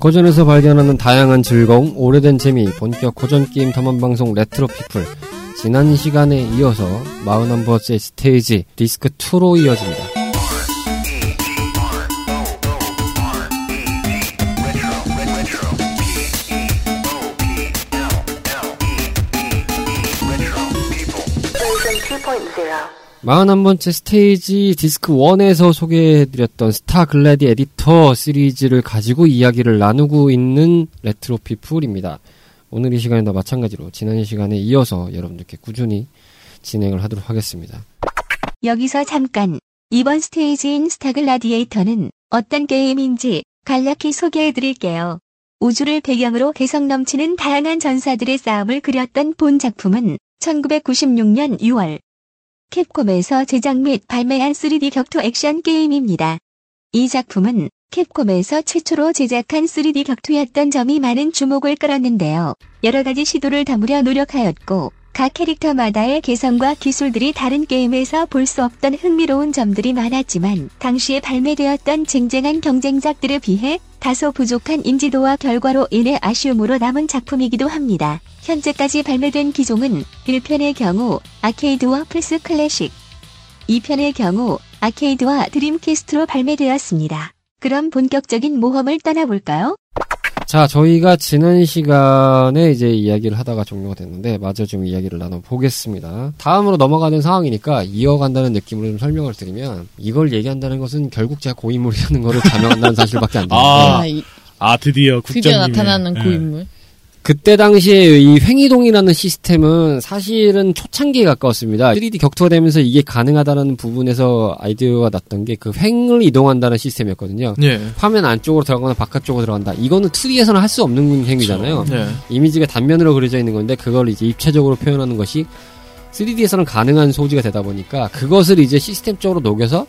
고전에서 발견하는 다양한 즐거움, 오래된 재미, 본격 고전 게임 탐험 방송 Retro People. 지난 시간에 이어서 41번째 스테이지 디스크 2로 이어집니다. 마흔한 번째 스테이지 디스크 1에서 소개해드렸던 Star Gladiator 시리즈를 가지고 이야기를 나누고 있는 Retro People입니다. 오늘 이 시간에도 마찬가지로 지난 시간에 이어서 여러분들께 꾸준히 진행을 하도록 하겠습니다. 여기서 잠깐 이번 스테이지인 Star Gladiator는 어떤 게임인지 간략히 소개해드릴게요. 우주를 배경으로 개성 넘치는 다양한 전사들의 싸움을 그렸던 본 작품은 1996년 6월 Capcom에서 제작 및 발매한 3D 격투 액션 게임입니다. 이 작품은 Capcom에서 최초로 제작한 3D 격투였던 점이 많은 주목을 끌었는데요. 여러 가지 시도를 담으려 노력하였고, 각 캐릭터마다의 개성과 기술들이 다른 게임에서 볼 수 없던 흥미로운 점들이 많았지만, 당시에 발매되었던 쟁쟁한 경쟁작들에 비해 다소 부족한 인지도와 결과로 인해 아쉬움으로 남은 작품이기도 합니다. 현재까지 발매된 기종은 1편의 경우 아케이드와 플스 클래식, 2편의 경우 아케이드와 드림캐스트로 발매되었습니다. 그럼 본격적인 모험을 떠나볼까요? 자, 저희가 지난 시간에 이제 이야기를 하다가 종료가 됐는데, 마저 좀 이야기를 나눠보겠습니다. 다음으로 넘어가는 상황이니까 이어간다는 느낌으로 좀 설명을 드리면, 이걸 얘기한다는 것은 결국 제가 고인물이라는 거를 자명한다는 사실밖에 안 되는데, 아, 아, 드디어 국장님 드디어 나타나는 고인물. 그때 당시에 이 횡이동이라는 시스템은 사실은 초창기에 가까웠습니다. 3D 격투가 되면서 이게 가능하다는 부분에서 아이디어가 났던 게 그 횡을 이동한다는 시스템이었거든요. 예. 화면 안쪽으로 들어가거나 바깥쪽으로 들어간다. 이거는 2D에서는 할 수 없는 행위잖아요. 예. 이미지가 단면으로 그려져 있는 건데 그걸 이제 입체적으로 표현하는 것이 3D에서는 가능한 소지가 되다 보니까 그것을 이제 시스템적으로 녹여서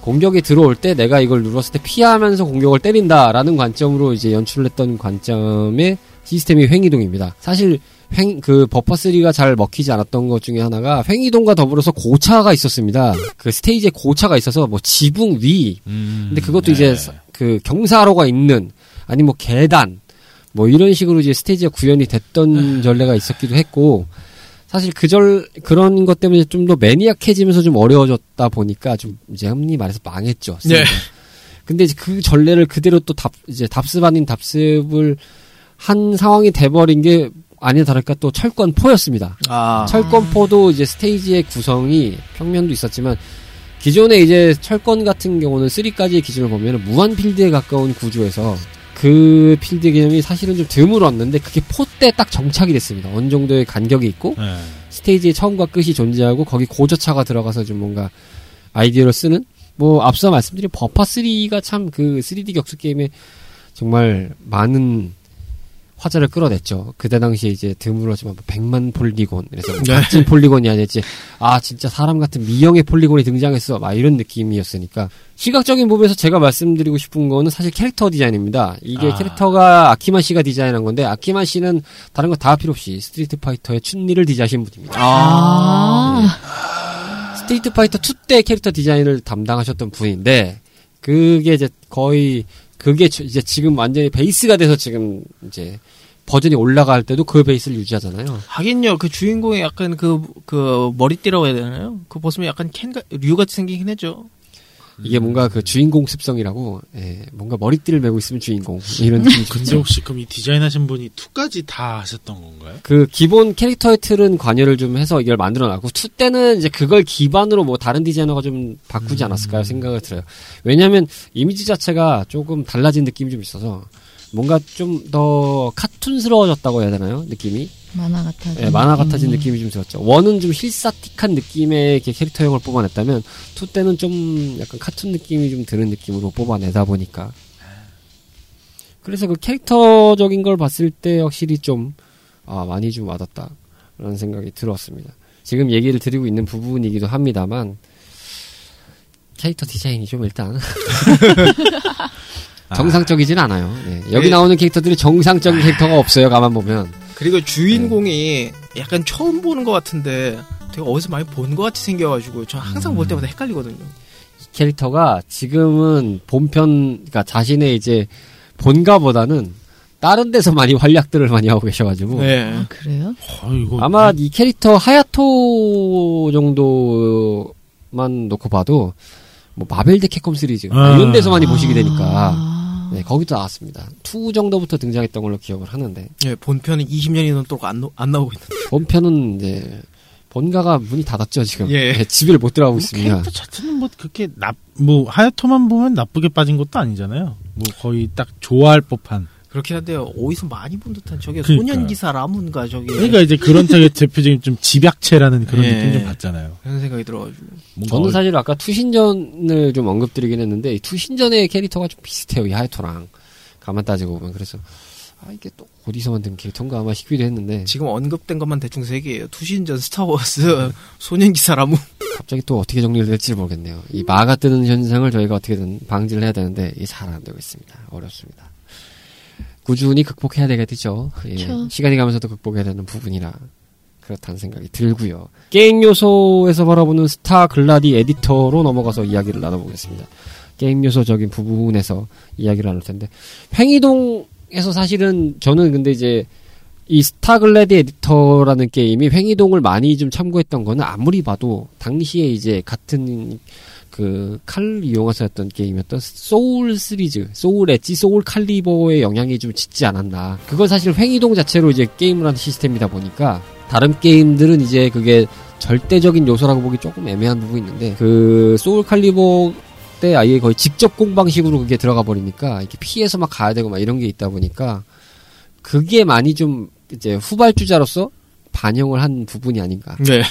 공격이 들어올 때 내가 이걸 눌렀을 때 피하면서 공격을 때린다라는 관점으로 이제 연출을 했던 관점의 시스템이 횡이동입니다. 사실 횡, 그 버퍼3가 잘 먹히지 않았던 것 중에 하나가 횡이동과 더불어서 고차가 있었습니다. 그 스테이지에 고차가 있어서 뭐 지붕 위, 근데 그것도 이제 사- 그 경사로가 있는 아니 뭐 계단 뭐 이런 식으로 이제 스테이지가 구현이 됐던 전례가 있었기도 했고 사실 그절 그런 것 때문에 좀 더 매니악해지면서 좀 어려워졌다 보니까 좀 이제 흔히 말해서 망했죠. 네. 근데 이제 그 전례를 그대로 또 답 이제 답습 아닌 답습을 한 상황이 돼버린 게 아니나 다를까 또 철권포였습니다. 아. 철권포도 이제 스테이지의 구성이 평면도 있었지만 기존에 이제 철권 같은 경우는 3까지의 기준을 보면 무한 필드에 가까운 구조에서 그 필드 개념이 사실은 좀 드물었는데 그게 포 때 딱 정착이 됐습니다. 어느 정도의 간격이 있고 예. 스테이지의 처음과 끝이 존재하고 거기 고저차가 들어가서 좀 뭔가 아이디어를 쓰는 뭐 앞서 말씀드린 버파 3가 참 그 3D 격투 게임에 정말 많은 화제를 끌어냈죠. 그때 당시에 이제 드물었지만 100만 polygon 그래서 뭐 네. 각진 polygon이 아니었지 아 진짜 사람 같은 미형의 polygon이 등장했어 막 이런 느낌이었으니까 시각적인 부분에서 제가 말씀드리고 싶은 거는 사실 캐릭터 디자인입니다. 이게 아. 캐릭터가 아키만 씨가 디자인한 건데 아키만 씨는 다른 거 다 필요 없이 Street Fighter의 춘리를 디자인하신 분입니다. 아, Street Fighter 2 때 캐릭터 디자인을 담당하셨던 분인데 그게 이제 거의 그게 저- 이제 지금 완전히 베이스가 돼서 지금 이제 버전이 올라갈 때도 그 베이스를 유지하잖아요. 하긴요, 그 주인공이 약간 그, 그, 머리띠라고 해야 되나요? 그 벗으면 약간 켄, 류같이 생기긴 했죠. 이게 뭔가 그 주인공 습성이라고 예, 뭔가 머리띠를 메고 있으면 주인공 이런 느낌이 근데. 혹시 그럼 이 디자인 하신 분이 2까지 다 하셨던 건가요? 그 기본 캐릭터의 틀은 관여를 좀 해서 이걸 만들어 놨고 2 때는 이제 그걸 기반으로 뭐 다른 디자이너가 좀 바꾸지 않았을까 생각을 들어요. 왜냐하면 이미지 자체가 조금 달라진 느낌이 좀 있어서 뭔가 좀 더 카툰스러워졌다고 해야 되나요? 느낌이 만화 같아서. 예, 만화 같아진 느낌이 좀 들었죠. one은 좀 리얼리스틱한 느낌의 캐릭터형을 뽑아냈다면 two 때는 좀 약간 카툰 느낌이 좀 드는 느낌으로 뽑아내다 보니까 그래서 그 캐릭터적인 걸 봤을 때 확실히 좀 아, 많이 좀 와닿다 라는 생각이 들었습니다. 지금 얘기를 드리고 있는 부분이기도 합니다만 캐릭터 디자인이 좀 일단 정상적이진 않아요. 네. 여기 네. 나오는 캐릭터들이 정상적인 캐릭터가 없어요. 가만 보면. 그리고 주인공이 약간 처음 보는 것 같은데 되게 어디서 많이 본 것 같이 생겨가지고 저 항상 볼 때마다 헷갈리거든요. 캐릭터가 지금은 본편, 그러니까 자신의 이제 본가보다는 다른 데서 많이 활약들을 많이 하고 계셔가지고 네. 아, 그래요? 어, 이거 아마 이 캐릭터 하야토 정도만 놓고 봐도 뭐 마벨 대 캡콤 시리즈 아. 이런 데서 많이 보시게 되니까 아. 네, 거기도 나왔습니다. 2 정도부터 등장했던 걸로 기억을 하는데 예, 본편은 20년이 넘도록 안, 나- 안 나오고 있는데. 본편은 이제 본가가 문이 닫았죠 지금 예. 네, 집을 못 들어가고 뭐 있습니다. 캐릭터 자체는 뭐 그렇게 나 뭐 하야토만 보면 나쁘게 빠진 것도 아니잖아요. 뭐 거의 딱 좋아할 법한. 그렇긴 한데요. 어디서 많이 본 듯한 저게 그러니까요. 소년기사 라문가 저기. 그러니까 이제 그런 책의 대표적인 좀 집약체라는 그런 예. 느낌 좀 받잖아요. 그런 생각이 들어가지고. 저는 얼- 사실 아까 투신전을 좀 언급드리긴 했는데 이 투신전의 캐릭터가 좀 비슷해요 이 하야토랑 가만 따지고 보면 그래서 아 이게 또 어디서 만든 캐릭터인가 아마 싶기도 했는데 지금 언급된 것만 대충 세 개예요. 투신전, 스타워즈, 소년기사 라문. 갑자기 또 어떻게 정리를 될지 모르겠네요. 이 마가 뜨는 현상을 저희가 어떻게든 방지를 해야 되는데 이게 잘 안 되고 있습니다. 어렵습니다. 꾸준히 극복해야 되겠죠. 예, 그쵸. 시간이 가면서도 극복해야 되는 부분이라 그렇다는 생각이 들고요. 게임 요소에서 바라보는 스타 글래디에이터로 넘어가서 이야기를 나눠보겠습니다. 게임 요소적인 부분에서 이야기를 나눌 텐데 횡이동에서 사실은 저는 근데 이제 이 스타 글래디에이터라는 게임이 횡이동을 많이 좀 참고했던 거는 아무리 봐도 당시에 이제 같은 그 칼을 이용해서 했던 게임이었던 소울 시리즈, 소울 엣지, 소울 칼리버의 영향이 좀 짙지 않았나. 그건 사실 횡이동 자체로 이제 게임을 하는 시스템이다 보니까 다른 게임들은 이제 그게 절대적인 요소라고 보기 조금 애매한 부분이 있는데 그 소울 칼리버 때 아예 거의 직접 공방식으로 그게 들어가 버리니까 이렇게 피해서 막 가야 되고 막 이런 게 있다 보니까 그게 많이 좀 이제 후발주자로서 반영을 한 부분이 아닌가. 네.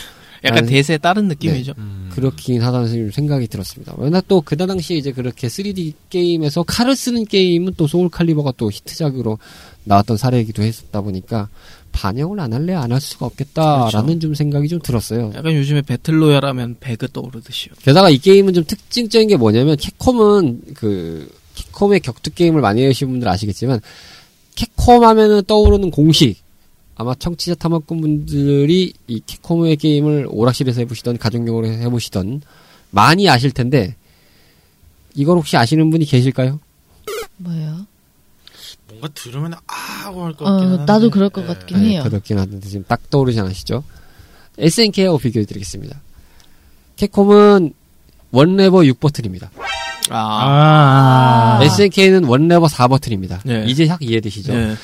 약간 나는- 대세에 따른 느낌이죠. 음. 그렇긴 하다는 생각이 들었습니다. 워낙 또 그때 당시에 이제 그렇게 3D 게임에서 칼을 쓰는 게임은 또 소울 칼리버가 또 히트작으로 나왔던 사례이기도 했었다 보니까 반영을 안 할래 안 할 수가 없겠다라는 좀 생각이 좀 들었어요. 약간 요즘에 배틀로얄 하면 배그 떠오르듯이요. 게다가 이 게임은 좀 특징적인 게 뭐냐면 캡콤은 그 캡콤의 격투 게임을 많이 하시는 분들 아시겠지만 캡콤 하면은 떠오르는 공식 아마 청취자 탐험꾼 분들이 이 캡콤의 게임을 오락실에서 해보시던 가정용으로 해보시던 많이 아실 텐데 이걸 혹시 아시는 분이 계실까요? 뭐예요? 뭔가 들으면 아 하고 할 것 같긴 어. 나도 그럴 것 예. 같긴 네, 해요. 그렇긴 한데 지금 딱 떠오르지 않으시죠? SNK하고 비교해드리겠습니다. 캡콤은 원레버 6버튼입니다. 아. 아, 아. SNK는 원레버 4버튼입니다. 네. 이제 확 이해되시죠? 예.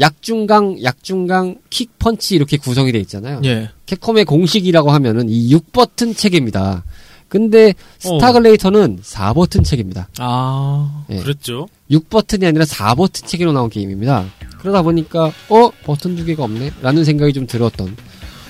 약중강, 약중강, 킥, 펀치 이렇게 구성이 돼 있잖아요. 예. 캡콤의 공식이라고 하면은 이 6버튼 체계입니다. 근데 어. 스타글래디에이터는 4버튼 체계입니다. 아. 예. 그랬죠. 6버튼이 아니라 4버튼 체계로 나온 게임입니다. 그러다 보니까 어 버튼 두 개가 없네 라는 생각이 좀 들었던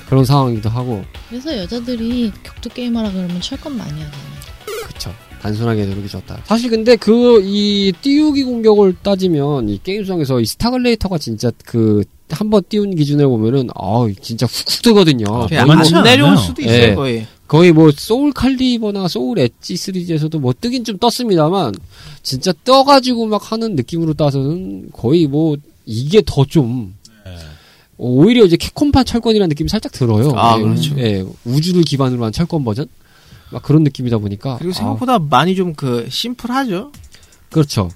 그런 상황이기도 하고 그래서 여자들이 격투 게임 하라 그러면 철권 많이 하잖아요. 그쵸 단순하게 누르기 좋다. 사실 근데 그 이 띄우기 공격을 따지면 이 게임성에서 이 스타글래디에이터가 진짜 그 한번 띄운 기준으로 보면은 아 진짜 훅훅 뜨거든요. 아, 한참 안 내려올. 수도 있어요, 예. 거의. 거의 뭐 소울 칼리버나 소울 엣지 시리즈에서도 뭐 뜨긴 좀 떴습니다만 진짜 떠가지고 막 하는 느낌으로 따서는 거의 뭐 이게 더좀 네. 오히려 이제 캡콤판 철권이라는 느낌이 살짝 들어요. 아, 예, 그렇죠. 예, 우주를 기반으로 한 철권 버전 막 그런 느낌이다 보니까 그리고 아, 생각보다 많이 좀 그 심플하죠. 그렇죠.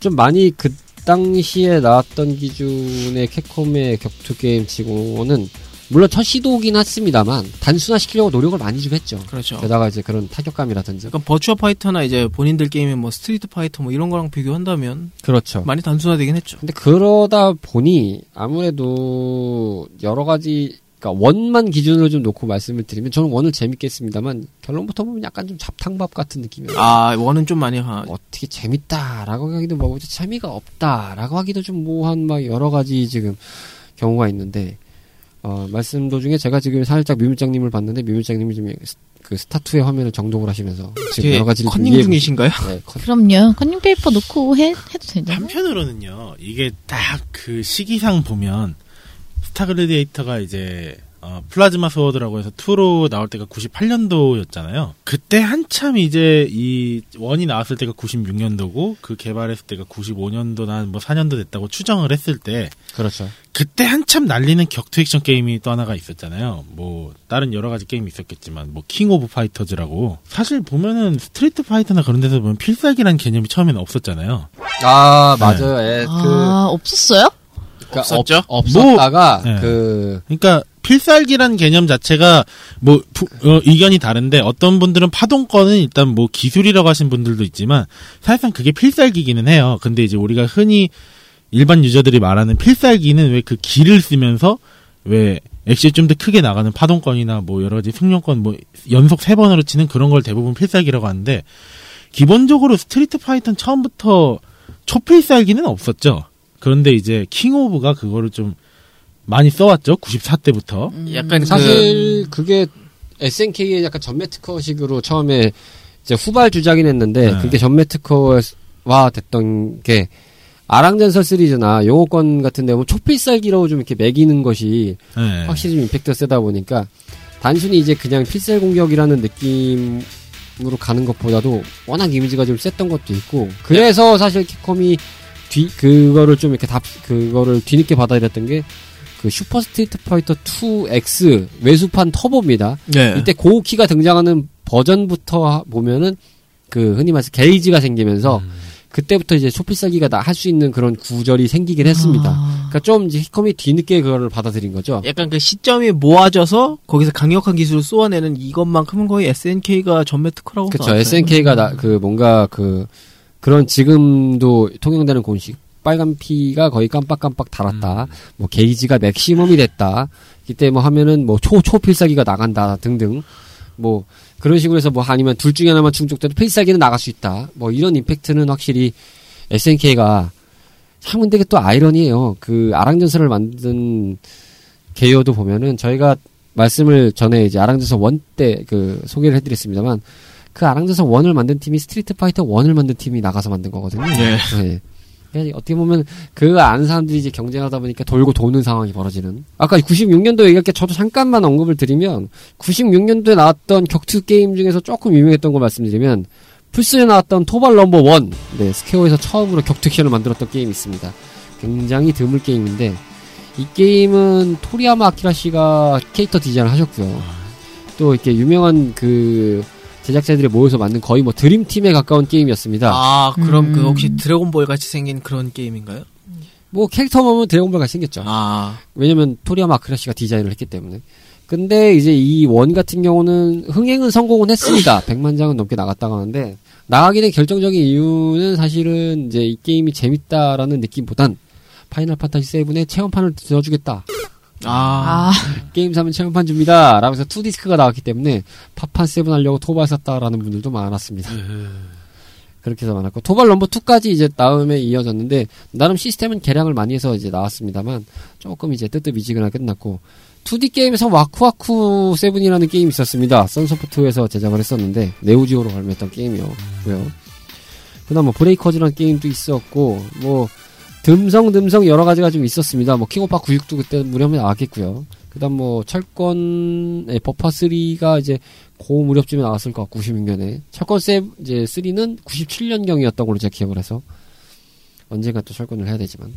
좀 많이 그 당시에 나왔던 기준의 캡콤의 격투 게임 치고는 물론 첫 시도긴 했습니다만 단순화시키려고 노력을 많이 좀 했죠. 그렇죠. 게다가 이제 그런 타격감이라든지 약간 버추어 파이터나 이제 본인들 게임에 뭐 스트리트 파이터 뭐 이런 거랑 비교한다면 그렇죠. 많이 단순화되긴 했죠. 근데 그러다 보니 아무래도 여러 가지 그러니까 one만 기준으로 좀 놓고 말씀을 드리면 저는 one을 재밌게 했습니다만 결론부터 보면 약간 좀 잡탕밥 같은 느낌이에요. 아, one은 좀 많이 하. 어떻게 재밌다라고 하기도 뭐고 재미가 없다라고 하기도 좀 뭐한 막 여러 가지 지금 경우가 있는데 어, 말씀 도중에 제가 지금 살짝 뮤밀장님을 봤는데 뮤밀장님이 지금 스- 그 스타 two의 화면을 정독을 하시면서 지금 여러 가지를 좀 컨닝 중이신가요? 네, 컨- 그럼요. 컨닝 페이퍼 놓고 해, 해도 되잖아요. 한편으로는요, 이게 딱 그 시기상 보면, 스타 글래디에이터가 이제, 어, 플라즈마 소워드라고 해서 2로 나올 때가 98년도였잖아요. 그때 한참 이제 이 one이 나왔을 때가 96년도고, 그 개발했을 때가 95년도나 뭐 4년도 됐다고 추정을 했을 때, 그렇죠. 그때 한참 날리는 격투 액션 게임이 또 하나가 있었잖아요. 뭐 다른 여러 가지 게임이 있었겠지만 뭐 킹 오브 파이터즈라고 사실 보면은 스트리트 파이터나 그런 데서 보면 필살기라는 개념이 처음에는 없었잖아요. 아 맞아요. 예, 그 아, 없었어요? 그러니까 없었죠? 없, 없었다가 뭐, 네. 그 그러니까 필살기란 개념 자체가 뭐 부- 어, 의견이 다른데 어떤 분들은 파동권은 일단 뭐 기술이라고 하신 분들도 있지만 사실상 그게 필살기기는 해요. 근데 이제 우리가 흔히 일반 유저들이 말하는 필살기는 왜 그 기를 쓰면서 왜 액시 좀더 크게 나가는 파동권이나 뭐 여러 가지 승용권 뭐 연속 세 번으로 치는 그런 걸 대부분 필살기라고 하는데 기본적으로 스트리트 파이터는 처음부터 초필살기는 없었죠. 그런데 이제 킹 오브가 그거를 좀 많이 써왔죠. 94때부터. 약간 그 사실 그 게 SNK의 약간 전매 특허식으로 처음에 이제 후발 주자긴 했는데 네. 그게 전매 특허화 됐던 게 아랑전설 시리즈나 용호권 같은 데 보면 초필살기로 좀 이렇게 먹이는 것이 네. 확실히 좀 임팩트가 세다 보니까 단순히 이제 그냥 필살 공격이라는 느낌으로 가는 것보다도 워낙 이미지가 좀 셌던 것도 있고 그래서 사실 캡콤이 뒤 그거를 좀 이렇게 답 그거를 뒤늦게 받아들였던 게 그 슈퍼 스트리트 파이터 2X 외수판 터보입니다. 네. 이때 고우키가 등장하는 버전부터 보면은 그 흔히 말해서 게이지가 생기면서 그때부터 이제 초필살기가 할수 있는 그런 구절이 생기긴 했습니다. 아. 그러니까 좀 이제 캡콤이 뒤늦게 그거를 받아들인 거죠. 약간 그 시점이 모아져서 거기서 강력한 기술을 쏘아내는 이것만큼은 거의 SNK가 전매 특허라고 그렇죠. SNK가 나, 그 뭔가 그 그런 지금도 통용되는 공식 빨간 피가 거의 깜빡깜빡 달았다. 뭐 게이지가 맥시멈이 됐다. 이때 뭐 하면은 뭐 초 초필살기가 나간다 등등. 뭐 그런 식으로 해서 뭐 아니면 둘 중에 하나만 충족돼도 필살기는 나갈 수 있다. 뭐 이런 임팩트는 확실히 SNK가 참 근데 그게 또 아이러니해요. 그 아랑전설을 만든 개요도 보면은 저희가 말씀을 전에 이제 아랑전설 one 때 그 소개를 해드렸습니다만 그 아랑전설 one을 만든 팀이 스트리트 파이터 one을 만든 팀이 나가서 만든 거거든요. 네. 네. 그러니까 어떻게 보면 그 아는 사람들이 이제 경쟁하다 보니까 돌고 도는 상황이 벌어지는. 아까 96년도 얘기할 게 저도 잠깐만 언급을 드리면 96년도에 나왔던 격투 게임 중에서 조금 유명했던 걸 말씀드리면 플스에 나왔던 토발 넘버 원. 네, 스퀘어에서 처음으로 격투 액션을 만들었던 게임이 있습니다. 굉장히 드물 게임인데 이 게임은 토리야마 아키라 씨가 캐릭터 디자인을 하셨고요. 또 이렇게 유명한 그 제작자들이 모여서 만든 거의 뭐 드림팀에 가까운 게임이었습니다. 아 그럼 그 음. 혹시 드래곤볼 같이 생긴 그런 게임인가요? 뭐 캐릭터 보면 드래곤볼 같이 생겼죠. 아 왜냐면 토리야마 아크라 씨가 디자인을 했기 때문에. 근데 이제 이 원 같은 경우는 흥행은 성공은 했습니다. 100만 장은 넘게 나갔다고 하는데 나가게 된 결정적인 이유는 사실은 이제 이 게임이 재밌다라는 느낌보단 파이널 판타지 7에 체험판을 넣어주겠다. 아, 아, 게임 사면 체험판 줍니다. 라고 해서 2디스크가 나왔기 때문에 파판 7 하려고 토발 샀다라는 분들도 많았습니다. 그렇게 해서 많았고 토발 넘버 2까지 이제 다음에 이어졌는데 나름 시스템은 개량을 많이 해서 이제 나왔습니다만 조금 이제 뜨뜻미지근하게 끝났고 2D 게임에서 와쿠와쿠 7이라는 게임이 있었습니다. 선소프트에서 제작을 했었는데 네오지오로 발매했던 게임이었고요. 그다음 뭐 브레이커즈라는 게임도 있었고 뭐 듬성듬성 여러 가지가 좀 있었습니다. 뭐 킹오파 96도 그때 무렵에 나왔겠고요. 그다음 뭐 철권 예, 버파 3가 이제 고 무렵쯤에 나왔을 것 같고 96년에 철권 세 이제 3는 97년 경이었던 걸로 제가 기억을 해서 언젠가 또 철권을 해야 되지만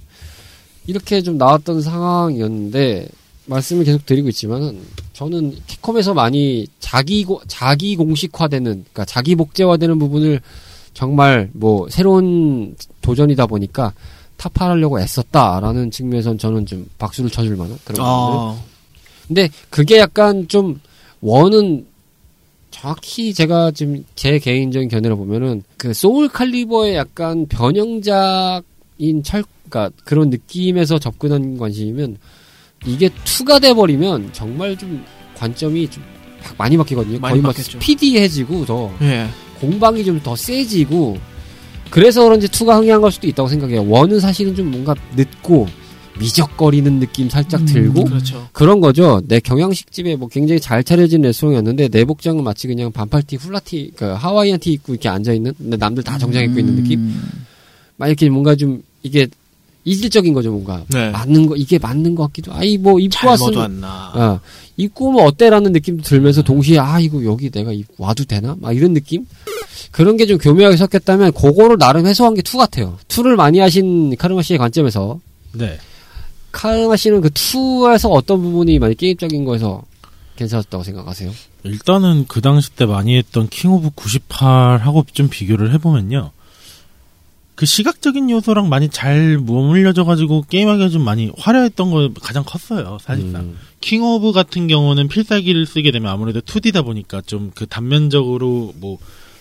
이렇게 좀 나왔던 상황이었는데 말씀을 계속 드리고 있지만은 저는 캡콤에서 많이 자기 고, 자기 공식화되는 그러니까 자기 복제화되는 부분을 정말 뭐 새로운 도전이다 보니까 타파하려고 애썼다라는 측면에선 저는 좀 박수를 쳐줄 만한 그런. 아, 근데 그게 약간 좀 원은 정확히 제가 지금 제 개인적인 견해를 보면은 그 소울 칼리버의 약간 변형작인 철, 그러니까 그런 느낌에서 접근한 관심이면 이게 투가 돼 버리면 정말 좀 관점이 좀 바- 많이 바뀌거든요. 많이 거의 막. 스피디해지고 더 예. 공방이 좀 더 세지고 그래서 그런지 투가 흥행한 걸 수도 있다고 생각해요. 원은 사실은 좀 뭔가 늦고 미적거리는 느낌 살짝 음, 들고 그렇죠. 그런 거죠. 내 경양식 집에 뭐 굉장히 잘 차려진 레스토랑이었는데 내 복장은 마치 그냥 반팔티, 훌라티, 그 하와이안 티 입고 이렇게 앉아 있는. 남들 다 정장 입고 있는 느낌. 음. 막 이렇게 뭔가 좀 이게 이질적인 거죠, 뭔가 네. 맞는 거 이게 맞는 것 같기도. 아이 뭐 입고 왔으면. 어, 입고 오면 어때라는 느낌도 들면서 동시에 아 이거 여기 내가 입- 와도 되나? 막 이런 느낌? 그런 게 좀 교묘하게 섞였다면 그거를 나름 해소한 게 two 같아요. two를 많이 하신 카르마 씨의 관점에서 네. 카르마 씨는 그 two에서 어떤 부분이 많이 게임적인 거에서 괜찮았다고 생각하세요? 일단은 그 당시 때 많이 했던 킹 오브 98하고 좀 비교를 해보면요. 그 시각적인 요소랑 많이 잘 버무려져 가지고 게임하기가 좀 많이 화려했던 거 가장 컸어요 사실상 음. 킹 오브 같은 경우는 필살기를 쓰게 되면 아무래도 2D다 보니까 좀 그 단면적으로 뭐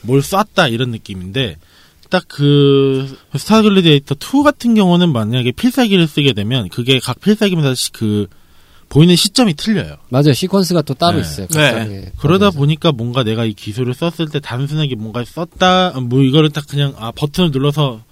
뭘 쐈다 이런 느낌인데 딱 그 스타 글래디에이터 2 같은 경우는 만약에 필살기를 쓰게 되면 그게 각 필살기마다 시- 그 보이는 시점이 틀려요. 맞아요. 시퀀스가 또 따로 네. 있어요. 네. 각각의 그러다 거기에서. 보니까 뭔가 내가 이 기술을 썼을 때 단순하게 뭔가 썼다 뭐 이거를 딱 그냥 아 버튼을 눌러서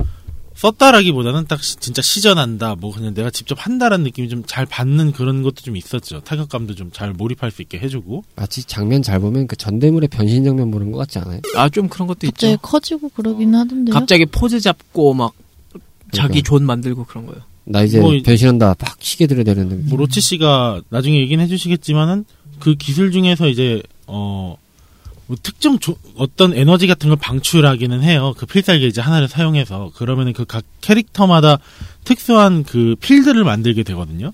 썼다라기보다는 딱 시- 진짜 시전한다 뭐 그냥 내가 직접 한다라는 느낌이 좀 잘 받는 그런 것도 좀 있었죠 타격감도 좀 잘 몰입할 수 있게 해주고 마치 장면 잘 보면 그 전대물의 변신 장면 보는 것 같지 않아요? 아 좀 그런 것도 갑자기 있죠. 커지고 그러긴 하던데요. 갑자기 포즈 잡고 막 자기 그러니까. 존 만들고 그런 거요. 나 이제 뭐 이- 변신한다. 막 시계 들어야 되는데. 뭐 로치 씨가 나중에 얘기는 해주시겠지만은 그 기술 중에서 이제 어. 뭐 특정 조- 어떤 에너지 같은 걸 방출하기는 해요. 그 필살기 이제 하나를 사용해서 그러면은 그 각 캐릭터마다 특수한 그 필드를 만들게 되거든요.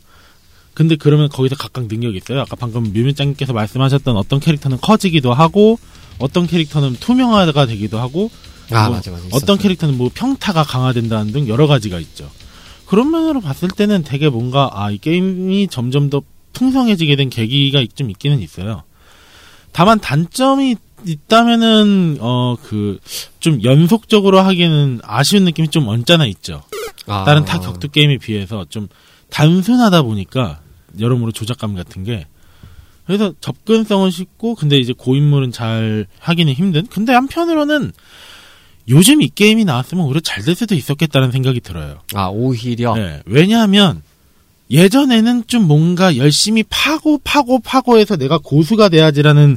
근데 그러면 거기서 각각 능력이 있어요. 아까 방금 뮤밀장님께서 말씀하셨던 어떤 캐릭터는 커지기도 하고 어떤 캐릭터는 투명화가 되기도 하고 아 뭐 맞아 맞아. 어떤. 캐릭터는 뭐 평타가 강화된다는 등 여러 가지가 있죠. 그런 면으로 봤을 때는 되게 뭔가 아 이 게임이 점점 더 풍성해지게 된 계기가 좀 있기는 있어요. 다만 단점이 있다면은 어 그 좀 연속적으로 하기에는 아쉬운 느낌이 좀 언짢아 있죠. 아, 다른 타 격투 게임에 비해서 좀 단순하다 보니까 여러모로 조작감 같은 게 그래서 접근성은 쉽고 근데 이제 고인물은 잘 하기는 힘든 근데 한편으로는 요즘 이 게임이 나왔으면 오히려 잘 될 수도 있었겠다는 생각이 들어요. 아 오히려 네, 왜냐하면 예전에는 좀 뭔가 열심히 파고 파고 파고 해서 내가 고수가 돼야지라는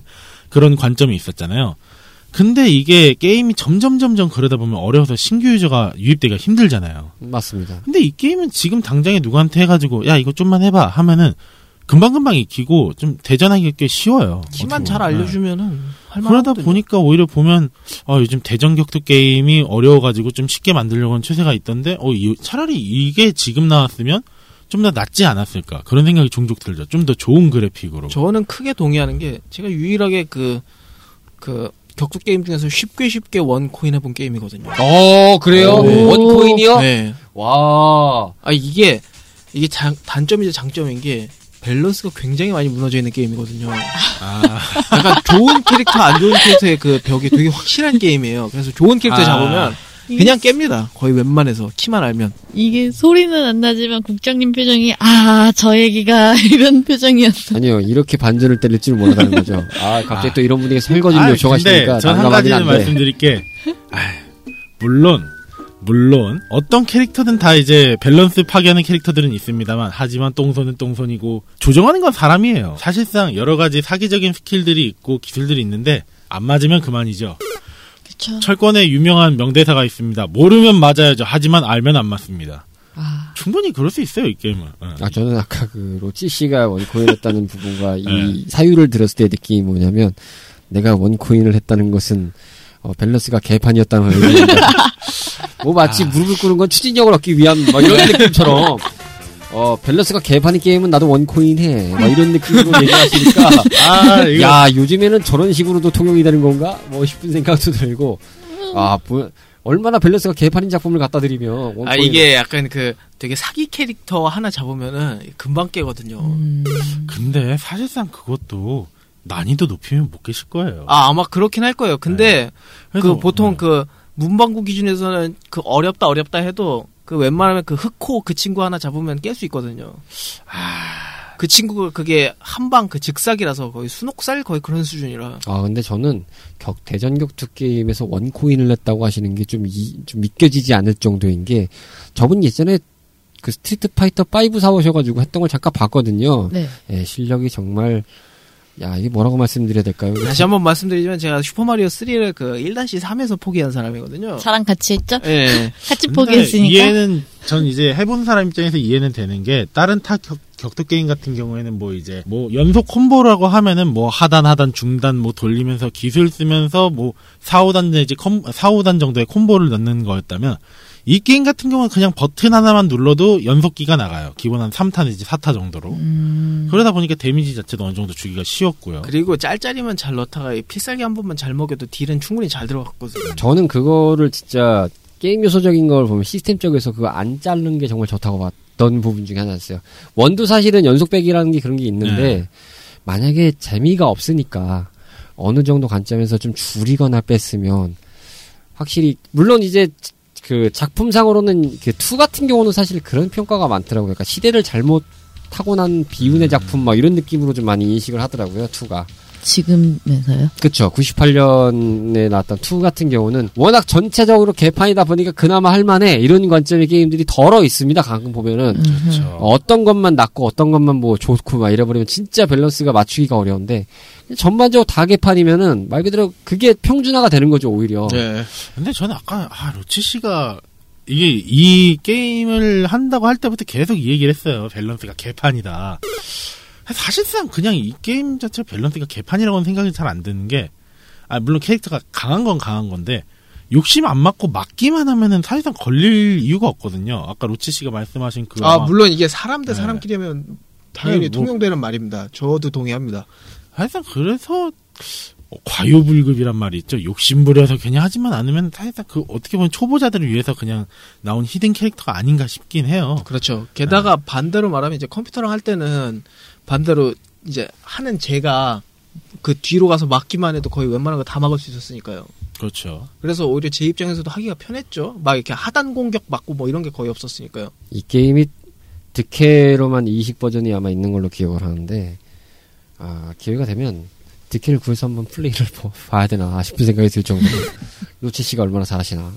그런 관점이 있었잖아요. 근데 이게 게임이 점점 점점 그러다 보면 어려워서 신규 유저가 유입되기가 힘들잖아요. 맞습니다. 근데 이 게임은 지금 당장에 누구한테 해가지고 야 이거 좀만 해봐 하면은 금방금방 익히고 좀 대전하기 꽤 쉬워요. 키만 잘. 네. 알려주면은 할 그러다 만하거든요. 보니까 오히려 보면 어, 요즘 대전 격투 게임이 어려워가지고 좀 쉽게 만들려고 하는 추세가 있던데 어, 이- 차라리 이게 지금 나왔으면 좀 더 낫지 않았을까 그런 생각이 종종 들죠. 좀 더 좋은 그래픽으로. 저는 크게 동의하는 게 제가 유일하게 그그 격투 게임 중에서 쉽게 쉽게 one coin 해본 게임이거든요. 어 그래요? 오. one coin이요? 네. 와. 아 이게 이게 장, 단점이자 장점인 게 밸런스가 굉장히 많이 무너져 있는 게임이거든요. 아, 약간 좋은 캐릭터 안 좋은 캐릭터의 그 벽이 되게 확실한 게임이에요. 그래서 좋은 캐릭터 아. 잡으면 그냥 깹니다. 거의 웬만해서 키만 알면. 이게 소리는 안 나지만 국장님 표정이 아 저 얘기가 이런 표정이었어. 아니요 이렇게 반전을 때릴 줄 몰랐다는 거죠. 아 갑자기 아. 또 이런 분위기 설거지를 아, 요청하시니까 근데 전한 난감하긴 가지는. 말씀드릴게. 아, 물론 물론 어떤 캐릭터든 다 이제 밸런스 파괴하는 캐릭터들은 있습니다만 하지만 똥손은 똥손이고 조정하는 건 사람이에요. 사실상 여러 가지 사기적인 스킬들이 있고 기술들이 있는데 안 맞으면 그만이죠. 그쵸. 철권에 유명한 명대사가 있습니다. 모르면 맞아야죠. 하지만 알면 안 맞습니다. 아 충분히 그럴 수 있어요 이 게임은. 어. 아 저는 아까 그 로치 씨가 one coin 했다는 부분과 이 네. 사유를 들었을 때 느낌이 뭐냐면 내가 one coin을 했다는 것은 어, 밸런스가 개판이었다는 걸 의미합니다. 뭐 마치 아. 무릎을 꿇는 건 추진력을 얻기 위한 막 이런 느낌처럼 어 밸런스가 개판인 게임은 나도 one coin 해. 막 이런 느낌으로 얘기하시니까 아 이거 야 요즘에는 저런 식으로도 통용이 되는 건가? 뭐 싶은 생각도 들고 아 뭐, 얼마나 밸런스가 개판인 작품을 갖다 드리면 one coin 아 이게 약간 그 되게 사기 캐릭터 하나 잡으면은 금방 깨거든요. 음. 근데 사실상 그것도 난이도 높이면 못 계실 거예요. 아 아마 그렇긴 할 거예요. 근데 그래서, 그 보통 어. 그 문방구 기준에서는 그 어렵다 어렵다 해도 그 웬만하면 그 흑호 그 친구 하나 잡으면 깰 수 있거든요. 그 친구 그게 한방 그 즉사기라서 거의 순옥살 거의 그런 수준이라. 아 근데 저는 격 대전 격투 게임에서 원 코인을 냈다고 하시는 게 좀 좀 믿겨지지 않을 정도인 게 저분 예전에 그 스트리트 파이터 5 사오셔가지고 했던 걸 잠깐 봤거든요. 네. 예, 실력이 정말 야 이게 뭐라고 말씀드려야 될까요? 다시 한번 말씀드리지만 제가 슈퍼마리오 3를 그 1-3에서 포기한 사람이거든요. 저랑 같이 했죠? 예. 같이 근데 포기했으니까. 이해는 전 이제 해본 사람 입장에서 이해는 되는 게 다른 타 격, 격투 게임 같은 경우에는 뭐 이제 뭐 연속 콤보라고 하면은 뭐 하단 하단 중단 뭐 돌리면서 기술 쓰면서 뭐 4, 5단 내지 콤 4, 5단 정도의 콤보를 넣는 거였다면 이 게임 같은 경우는 그냥 버튼 하나만 눌러도 연속기가 나가요. 기본 한 3타 내지 4타 정도로. 음. 그러다 보니까 데미지 자체도 어느 정도 주기가 쉬웠고요. 그리고 짤짤이만 잘 넣다가 이 필살기 한 번만 잘 먹여도 deal은 충분히 잘 들어갔거든요. 저는 그거를 진짜 게임 요소적인 걸 보면 시스템 쪽에서 그거 안 자르는 게 정말 좋다고 봤던 부분 중에 하나였어요. one도 사실은 연속베기라는 게 그런 게 있는데 네. 만약에 재미가 없으니까 어느 정도 관점에서 좀 줄이거나 뺐으면 확실히 물론 이제 그 작품상으로는 그 two 같은 경우는 사실 그런 평가가 많더라고요. 그러니까 시대를 잘못 타고 난 비운의 작품 막 이런 느낌으로 좀 많이 인식을 하더라고요. two가. 지금에서요? 그쵸. 98년에 나왔던 two 같은 경우는 워낙 전체적으로 개판이다 보니까 그나마 할만해. 이런 관점의 게임들이 더러 있습니다. 가끔 보면은. 그렇죠. 어떤 것만 낮고 어떤 것만 뭐 좋고 막 이래버리면 진짜 밸런스가 맞추기가 어려운데 전반적으로 다 개판이면은 말 그대로 그게 평준화가 되는 거죠 오히려. 네. 근데 저는 아까 아 로치 씨가 이게 이 게임을 한다고 할 때부터 계속 이 얘기를 했어요. 밸런스가 개판이다. 사실상 그냥 이 게임 자체 밸런스가 개판이라고는 생각이 잘 안 드는 게, 아, 물론 캐릭터가 강한 건 강한 건데, 욕심 안 맞고 막기만 하면은 사실상 걸릴 이유가 없거든요. 아까 로치 씨가 말씀하신 그. 아 물론 이게 사람 대 네. 사람끼리 하면 당연히 네, 뭐- 통용되는 말입니다. 저도 동의합니다. 사실상 그래서 어, 과요불급이란 말이 있죠. 욕심부려서 괜히 하지만 않으면 사실상 그 어떻게 보면 초보자들을 위해서 그냥 나온 히든 캐릭터가 아닌가 싶긴 해요. 그렇죠. 게다가 반대로 말하면 이제 컴퓨터랑 할 때는 반대로 이제 하는 제가 그 뒤로 가서 막기만 해도 거의 웬만한 거 다 막을 수 있었으니까요. 그렇죠. 그래서 오히려 제 입장에서도 하기가 편했죠. 막 이렇게 하단 공격 맞고 뭐 이런 게 거의 없었으니까요. 이 게임이 득회로만 이식 버전이 아마 있는 걸로 기억을 하는데 아 기회가 되면 득회를 구해서 한번 플레이를 보- 봐야 되나 싶은 생각이 들 정도로 로치 씨가 얼마나 잘하시나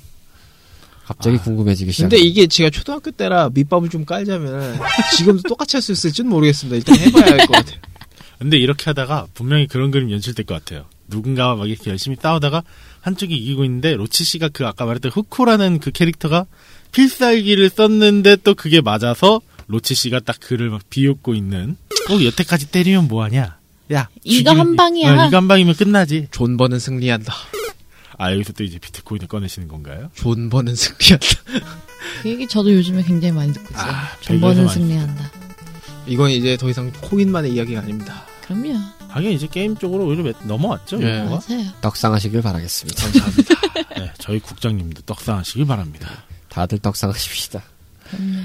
갑자기 아, 궁금해지기 시작. 근데 이게 제가 초등학교 때라 밑밥을 좀 깔자면 지금도 똑같이 할 수 있을지는 모르겠습니다. 일단 해봐야 할 것 같아요. 근데 이렇게 하다가 분명히 그런 그림 연출될 것 같아요. 누군가와 막 이렇게 열심히 싸우다가 한쪽이 이기고 있는데 로치 씨가 그 아까 말했던 후코라는 그 캐릭터가 필살기를 썼는데 또 그게 맞아서 로치 씨가 딱 그를 막 비웃고 있는 꼭 여태까지 때리면 뭐하냐 야 이거 죽이면- 한 방이야. 어, 이거 한 방이면 끝나지 존버는 승리한다. 아 여기서 또 이제 비트코인을 꺼내시는 건가요? 존버는 승리한다. 그 얘기 저도 요즘에 굉장히 많이 듣고 있어요. 아, 많이 승리한다. 이건 이제 더 이상 코인만의 이야기가 아닙니다. 그럼요. 하긴 이제 게임 쪽으로 오히려 매- 넘어왔죠 예. 이거가? 맞아요. 떡상하시길 바라겠습니다. 감사합니다. 네, 저희 국장님도 떡상하시길 바랍니다 다들 떡상하십시다. 그럼요.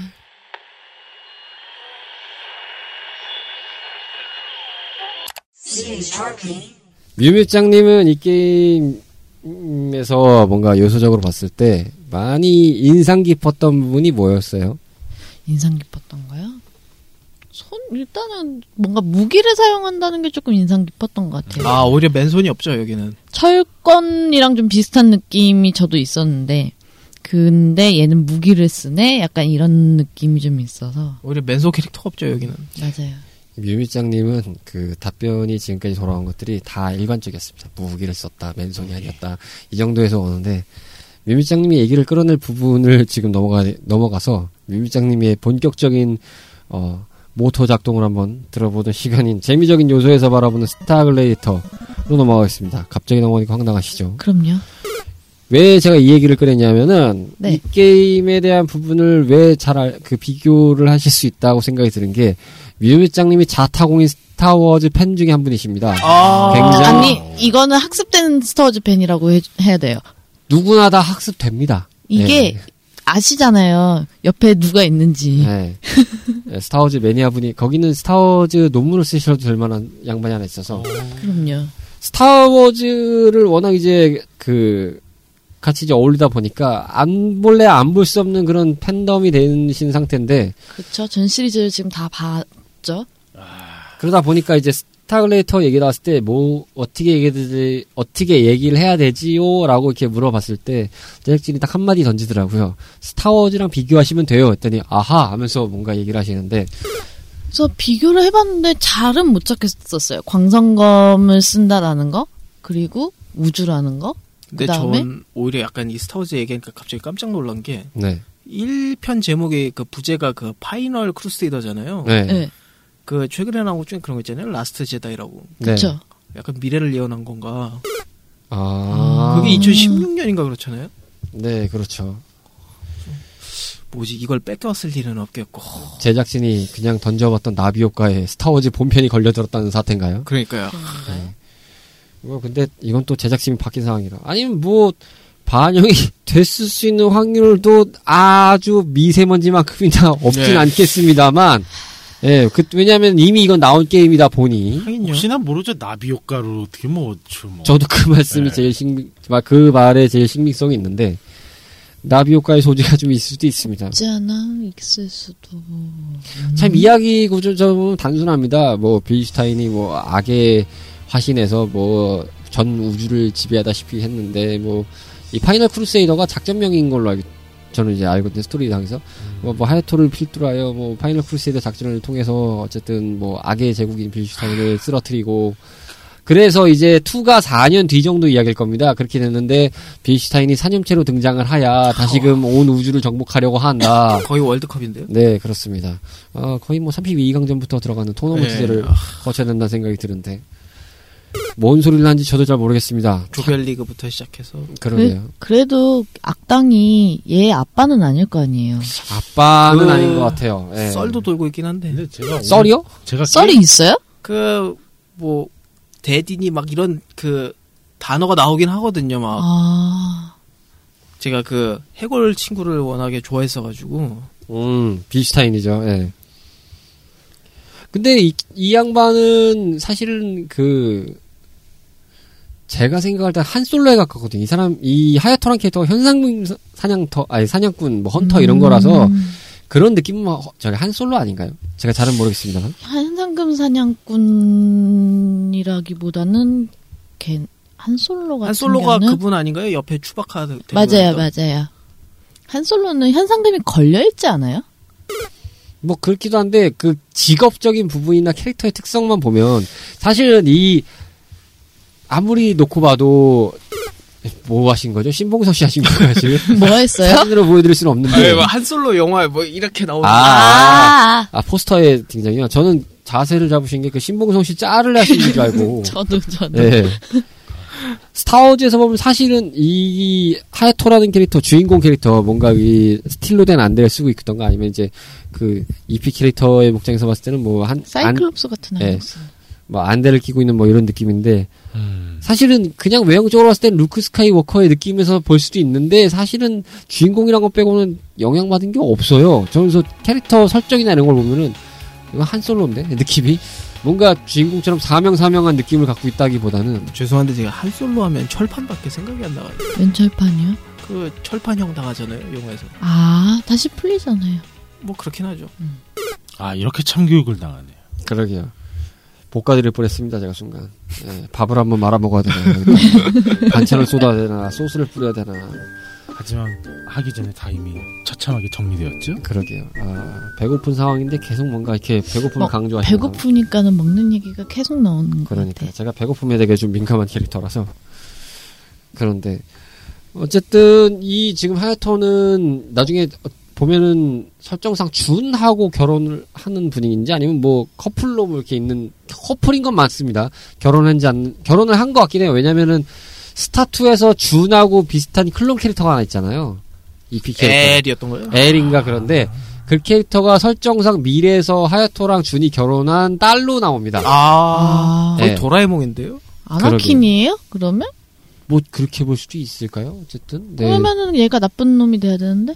뮤뮤짱님은 이 게임에서 뭔가 요소적으로 봤을 때 많이 인상 깊었던 부분이 뭐였어요? 인상 깊었던 거요? 손 일단은 뭔가 무기를 사용한다는 게 조금 인상 깊었던 것 같아요. 아 오히려 맨손이 없죠 여기는. 철권이랑 좀 비슷한 느낌이 저도 있었는데 근데 얘는 무기를 쓰네 약간 이런 느낌이 좀 있어서 오히려 맨손 캐릭터가 없죠 여기는. 맞아요. 뮤뮤짱님은 그 답변이 지금까지 돌아온 것들이 다 일관적이었습니다. 무기를 썼다, 맨손이 아니었다 이 정도에서 오는데 뮤뮤짱님이 얘기를 끌어낼 부분을 지금 넘어가 넘어가서 뮤뮤짱님의 본격적인 어, 모터 작동을 한번 들어보던 시간인 재미적인 요소에서 바라보는 스타글래디에이터로 넘어가겠습니다. 갑자기 넘어가니까 황당하시죠? 그럼요. 왜 제가 이 얘기를 꺼냈냐면은 네. 이 게임에 대한 부분을 왜 잘 그 비교를 하실 수 있다고 생각이 드는 게 뮤뮤짱님이 자타공인 스타워즈 팬 중에 한 분이십니다. 아 굉장히- 아니 이거는 학습되는 스타워즈 팬이라고 해, 해야 돼요. 누구나 다 학습됩니다. 이게 네. 아시잖아요. 옆에 누가 있는지. 네. 네, 스타워즈 매니아 분이 거기는 스타워즈 논문을 쓰셔도 될 만한 양반이 하나 있어서 그럼요. 스타워즈를 워낙 이제 그 같이 이제 어울리다 보니까 안 볼래 안 볼 수 없는 그런 팬덤이 되신 상태인데 그렇죠. 전 시리즈를 지금 다 봤죠. 그러다 보니까 이제 스타글래디에이터 얘기 나왔을 때 뭐 어떻게 얘기를 어떻게 얘기를 해야 되지요라고 이렇게 물어봤을 때 제작진이 딱 한마디 던지더라고요. 스타워즈랑 비교하시면 돼요. 했더니 아하 하면서 뭔가 얘기를 하시는데 그래서 비교를 해봤는데 잘은 못 찾겠었어요. 광선검을 쓴다라는 거, 그리고 우주라는 거. 근데 그다음에? 전 오히려 약간 이 스타워즈 얘기하니까 갑자기 깜짝 놀란 게 네. 1편 제목의 그 부제가 그 파이널 크루세이더잖아요. 네. 네, 그 최근에 나온 것 중에 그런 거 있잖아요. 라스트 제다이라고. 네. 그렇죠. 약간 미래를 예언한 건가. 아. 그게 2016년인가 그렇잖아요. 네, 그렇죠. 뭐지 이걸 뺏겨왔을 일은 없겠고. 제작진이 그냥 던져봤던 나비 효과에 스타워즈 본편이 걸려들었다는 사태인가요? 그러니까요. 네. 이거 근데 이건 또 제작진이 바뀐 상황이라. 아니면 뭐 반영이 됐을 수 있는 확률도 아주 미세먼지만큼이나 없진 네. 않겠습니다만, 예, 그, 왜냐면 이미 이건 나온 게임이다 보니, 하긴요. 혹시나 모르죠 나비 효과로 어떻게 뭐 어쩌 뭐. 저도 그 말씀이 네. 제일 막 그 말에 제일 신빙성이 있는데, 나비 효과의 소지가 좀 있을 수도 있습니다. 있잖아 있을 수도. 참 이야기 구조적으로 단순합니다. 뭐 빌슈타인이 뭐 악의 화신에서 뭐 전 우주를 지배하다시피 했는데 뭐 이 파이널 크루세이더가 작전명인 걸로 알고 저는 이제 알고 있는 스토리상에서 뭐, 뭐 하야토를 필두로 하여 뭐 파이널 크루세이더 작전을 통해서 어쨌든 뭐 악의 제국인 빌슈타인을 쓰러뜨리고 그래서 이제 2가 4년 뒤 정도 이야기일 겁니다. 그렇게 됐는데 빌슈타인이 사념체로 등장을 하야 다시금 온 우주를 정복하려고 한다. 거의 월드컵인데요. 네, 그렇습니다. 어, 거의 뭐 32강전부터 들어가는 토너먼트들을 네. 거쳐야 된다는 생각이 드는데. 뭔 소리를 하는지 저도 잘 모르겠습니다. 조별리그부터 시작해서 그러게요. 그 래도 악당이 얘 아빠는 아닐 거 아니에요. 아빠는 그 아닌 것 같아요. 예. 썰도 돌고 있긴 한데 근데 제가 썰이요? 제가 썰이 있어요? 그 뭐 대디니 막 이런 그 단어가 나오긴 하거든요. 막 아 제가 그 해골 친구를 워낙에 좋아했어가지고 음, 빌슈타인이죠. 예. 근데 이, 이 양반은 사실은 그 제가 생각할 때 한 솔로에 가깝거든요. 이 사람 이 하야토란 캐릭터가 현상금 사- 사냥터 아니 사냥꾼 뭐 헌터 이런 거라서 음, 그런 느낌은 저기 한 솔로 아닌가요? 제가 잘은 모르겠습니다만. 한상금 사냥꾼이라기보다는 걔 한솔로 같은 한솔로가 경우는 그분 아닌가요? 옆에 데리고 맞아요? 맞아요. 한솔로는 현상금이 걸려 있지 않아요? 뭐 그렇기도 한데 그 직업적인 부분이나 캐릭터의 특성만 보면 사실은 이 아무리 놓고 봐도 뭐 하신 거죠? 신봉서 씨 하신 거예요 지금? 뭐 했어요? 사진으로 보여드릴 수는 없는데. 아니, 뭐 한솔로 영화에 뭐 이렇게 나오는 아, 아, 아 포스터에 등장이요. 저는 자세를 잡으신 게 그 신봉성 씨 짤을 하시는 줄 알고. 저도 저도. 네. 스타워즈에서 보면 사실은 이 하야토라는 캐릭터 주인공 캐릭터 뭔가 이 스틸로 된 안대를 쓰고 있던가 아니면 이제 그 EP 캐릭터의 목장에서 봤을 때는 뭐 한 사이클롭스 같은 네. 아이였어. 뭐 안대를 끼고 있는 뭐 이런 느낌인데 음. 사실은 그냥 외형적으로 봤을 땐 루크 스카이워커의 느낌에서 볼 수도 있는데 사실은 주인공이란 것 빼고는 영향받은 게 없어요. 저는 그래서 캐릭터 설정이나 이런 걸 보면은 이거 한 솔로인데 느낌이 뭔가 주인공처럼 사명사명한 느낌을 갖고 있다기보다는 죄송한데 제가 한 솔로 하면 철판밖에 생각이 안 나가요. 왼철판이요? 그 철판형 당하잖아요 영화에서. 아, 다시 풀리잖아요. 뭐 그렇긴 하죠. 아 이렇게 참교육을 당하네요. 그러게요. 볶아드릴 뻔했습니다 제가 순간. 예, 밥을 한번 말아 먹어야 되나. 반찬을 쏟아야 되나 소스를 뿌려야 되나 하지만 하기 전에 다 이미 처참하게 정리되었죠. 그러게요. 아, 배고픈 상황인데 계속 뭔가 이렇게 배고픔을 뭐, 강조하시는 배고프니까는 먹는 얘기가 계속 나오는 것 그러니까 같아. 제가 배고픔에 되게 좀 민감한 캐릭터라서 그런데 어쨌든 이 지금 하야토는 나중에 보면은 설정상 준하고 결혼을 하는 분위기인지 아니면 뭐 커플로 뭐 이렇게 있는 커플인 건 맞습니다. 결혼한지 안 결혼을 한 것 같긴 해요. 왜냐면은 스타2에서 준하고 비슷한 클론 캐릭터가 하나 있잖아요. EP 캐릭터. 엘이었던 거예요? 엘인가 그런데 그 캐릭터가 설정상 미래에서 하야토랑 준이 결혼한 딸로 나옵니다. 아, 아, 거의 네. 도라에몽인데요? 아나킨이에요? 그러면? 뭐 그렇게 볼 수도 있을까요? 어쨌든 네. 그러면은 얘가 나쁜 놈이 돼야 되는데?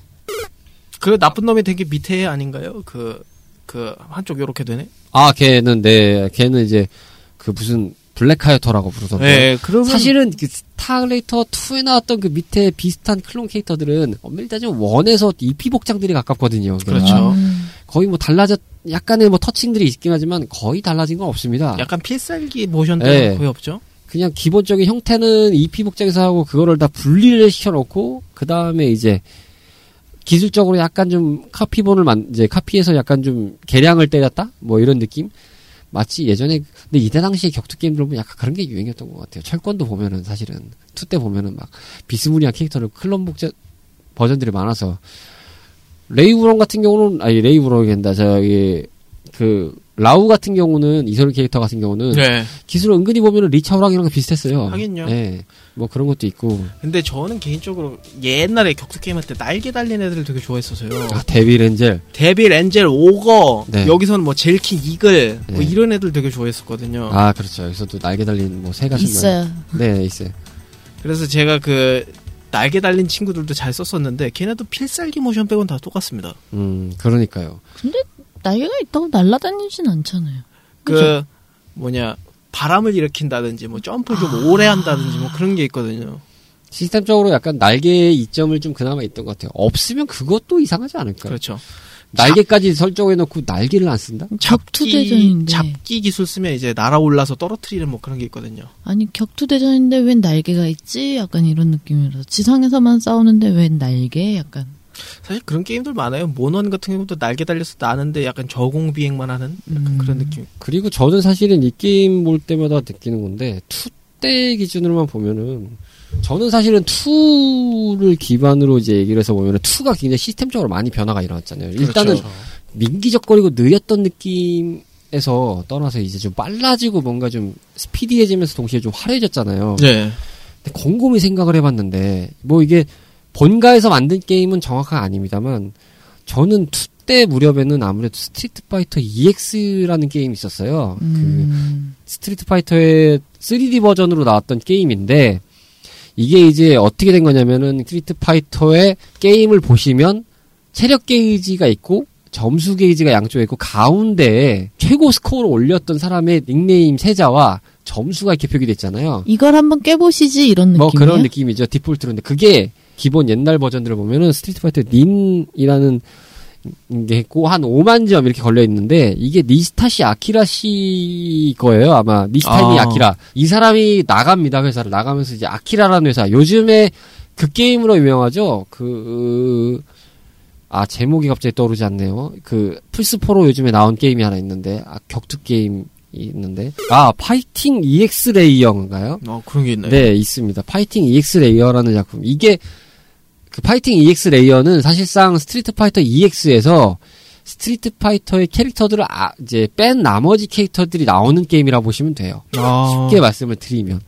그 나쁜 놈이 되게 밑에 아닌가요? 그, 그, 한쪽 요렇게 되네? 아 걔는 네 걔는 이제 그 무슨 블랙 하야토라고 부르던데 네, 그러면. 사실은 그 스타 글래디에이터 2에 나왔던 그 밑에 비슷한 클론 캐릭터들은 엄밀히 따지면 one에서 2P 복장들이 가깝거든요. 그렇죠. 음, 거의 뭐 달라졌 약간의 뭐 touching들이 있긴 하지만 거의 달라진 건 없습니다. 약간 필살기 모션도 네. 거의 없죠? 그냥 기본적인 형태는 2P 복장에서 하고 그거를 다 분리를 시켜놓고 그 다음에 이제 기술적으로 약간 좀 카피본을 만 이제 카피해서 약간 좀 개량을 때렸다? 뭐 이런 느낌? 마치 예전에 근데 이때 당시에 격투 게임들 보면 약간 그런 게 유행이었던 것 같아요. 철권도 보면은 사실은 two 때 보면은 막 비스무리한 캐릭터를 클론 복제 버전들이 많아서. 레이 우롱 같은 경우는 아니 레이 우롱이겠다 저기 그 라우 같은 경우는 이소리 캐릭터 같은 경우는 네. 기술 은근히 보면은 리차오랑이랑 비슷했어요. 하긴요. 네. 뭐 그런 것도 있고. 근데 저는 개인적으로 옛날에 격투 게임 할 때 날개 달린 애들을 되게 좋아했어서요. 아, 데빌 엔젤. 데빌, 엔젤, 오거, 네. 여기서는 뭐 젤킨, 이글, 뭐 네. 이런 애들 되게 좋아했었거든요. 아, 그렇죠. 여기서도 날개 달린 뭐새 가슴. 있어요. 네, 있어요. 그래서 제가 그 날개 달린 친구들도 잘 썼었는데 걔네도 필살기 모션 빼곤 다 똑같습니다. 음, 그러니까요. 근데 날개가 있다고 날아다니진 않잖아요. 그 뭐냐 바람을 일으킨다든지 뭐 점프 좀 오래 한다든지 뭐 그런 게 있거든요. 시스템적으로 약간 날개의 이점을 좀 그나마 있던 것 같아요. 없으면 그것도 이상하지 않을까요? 그렇죠. 날개까지 설정해놓고 날개를 안 쓴다? 격투 대전인데. 잡기 기술 쓰면 이제 날아올라서 떨어뜨리는 뭐 그런 게 있거든요. 아니 격투 대전인데 웬 날개가 있지? 약간 이런 느낌이라서 지상에서만 싸우는데 웬 날개? 약간 사실 그런 게임들 많아요. 모넌 같은 경우도 날개 달려서 나는데 약간 저공 비행만 하는 약간 음. 그런 느낌. 그리고 저는 사실은 이 게임 볼 때마다 느끼는 건데, 2때 기준으로만 보면은, 저는 사실은 2를 기반으로 이제 얘기를 해서 보면은 2가 굉장히 시스템적으로 많이 변화가 일어났잖아요. 일단은 그렇죠. 민기적거리고 느렸던 느낌 에서 떠나서 이제 좀 빨라지고 뭔가 좀 스피디해지면서 동시에 좀 화려해졌잖아요. 네. 근데 곰곰이 생각을 해봤는데 뭐 이게 본가에서 만든 게임은 정확한 아닙니다만 저는 2때 무렵에는 아무래도 스트리트 파이터 EX라는 게임이 있었어요. 그 음. 스트리트 파이터의 3D 버전으로 나왔던 게임인데 이게 이제 어떻게 된 거냐면은 스트리트 파이터의 게임을 보시면 체력 게이지가 있고 점수 게이지가 양쪽에 있고 가운데에 최고 스코어를 올렸던 사람의 닉네임 세 자와 점수가 이렇게 표기돼 있잖아요. 이걸 한번 깨보시지 이런 느낌이에요. 뭐 그런 느낌이죠. 디폴트로. 근데 그게 기본 옛날 버전들을 보면은 스트리트 파이터 닌이라는 게 있고 한 5만 점 이렇게 걸려 있는데 이게 니시타니 아키라 씨 거예요. 아마 니시타니 아. 아키라 이 사람이 나갑니다. 회사를 나가면서 이제 아리카라는 회사. 요즘에 그 게임으로 유명하죠. 그 아, 제목이 갑자기 떠오르지 않네요. 그, 플스4로 요즘에 나온 게임이 하나 있는데, 아, 격투 게임이 있는데, 아, 파이팅 EX 레이어인가요? 어 그런 게 있나요? 네, 있습니다. 파이팅 EX 레이어라는 작품. 이게 그 파이팅 EX 레이어는 사실상 스트리트 파이터 EX에서 스트리트 파이터의 캐릭터들을 아, 이제 뺀 나머지 캐릭터들이 나오는 게임이라고 보시면 돼요. 아. 쉽게 말씀을 드리면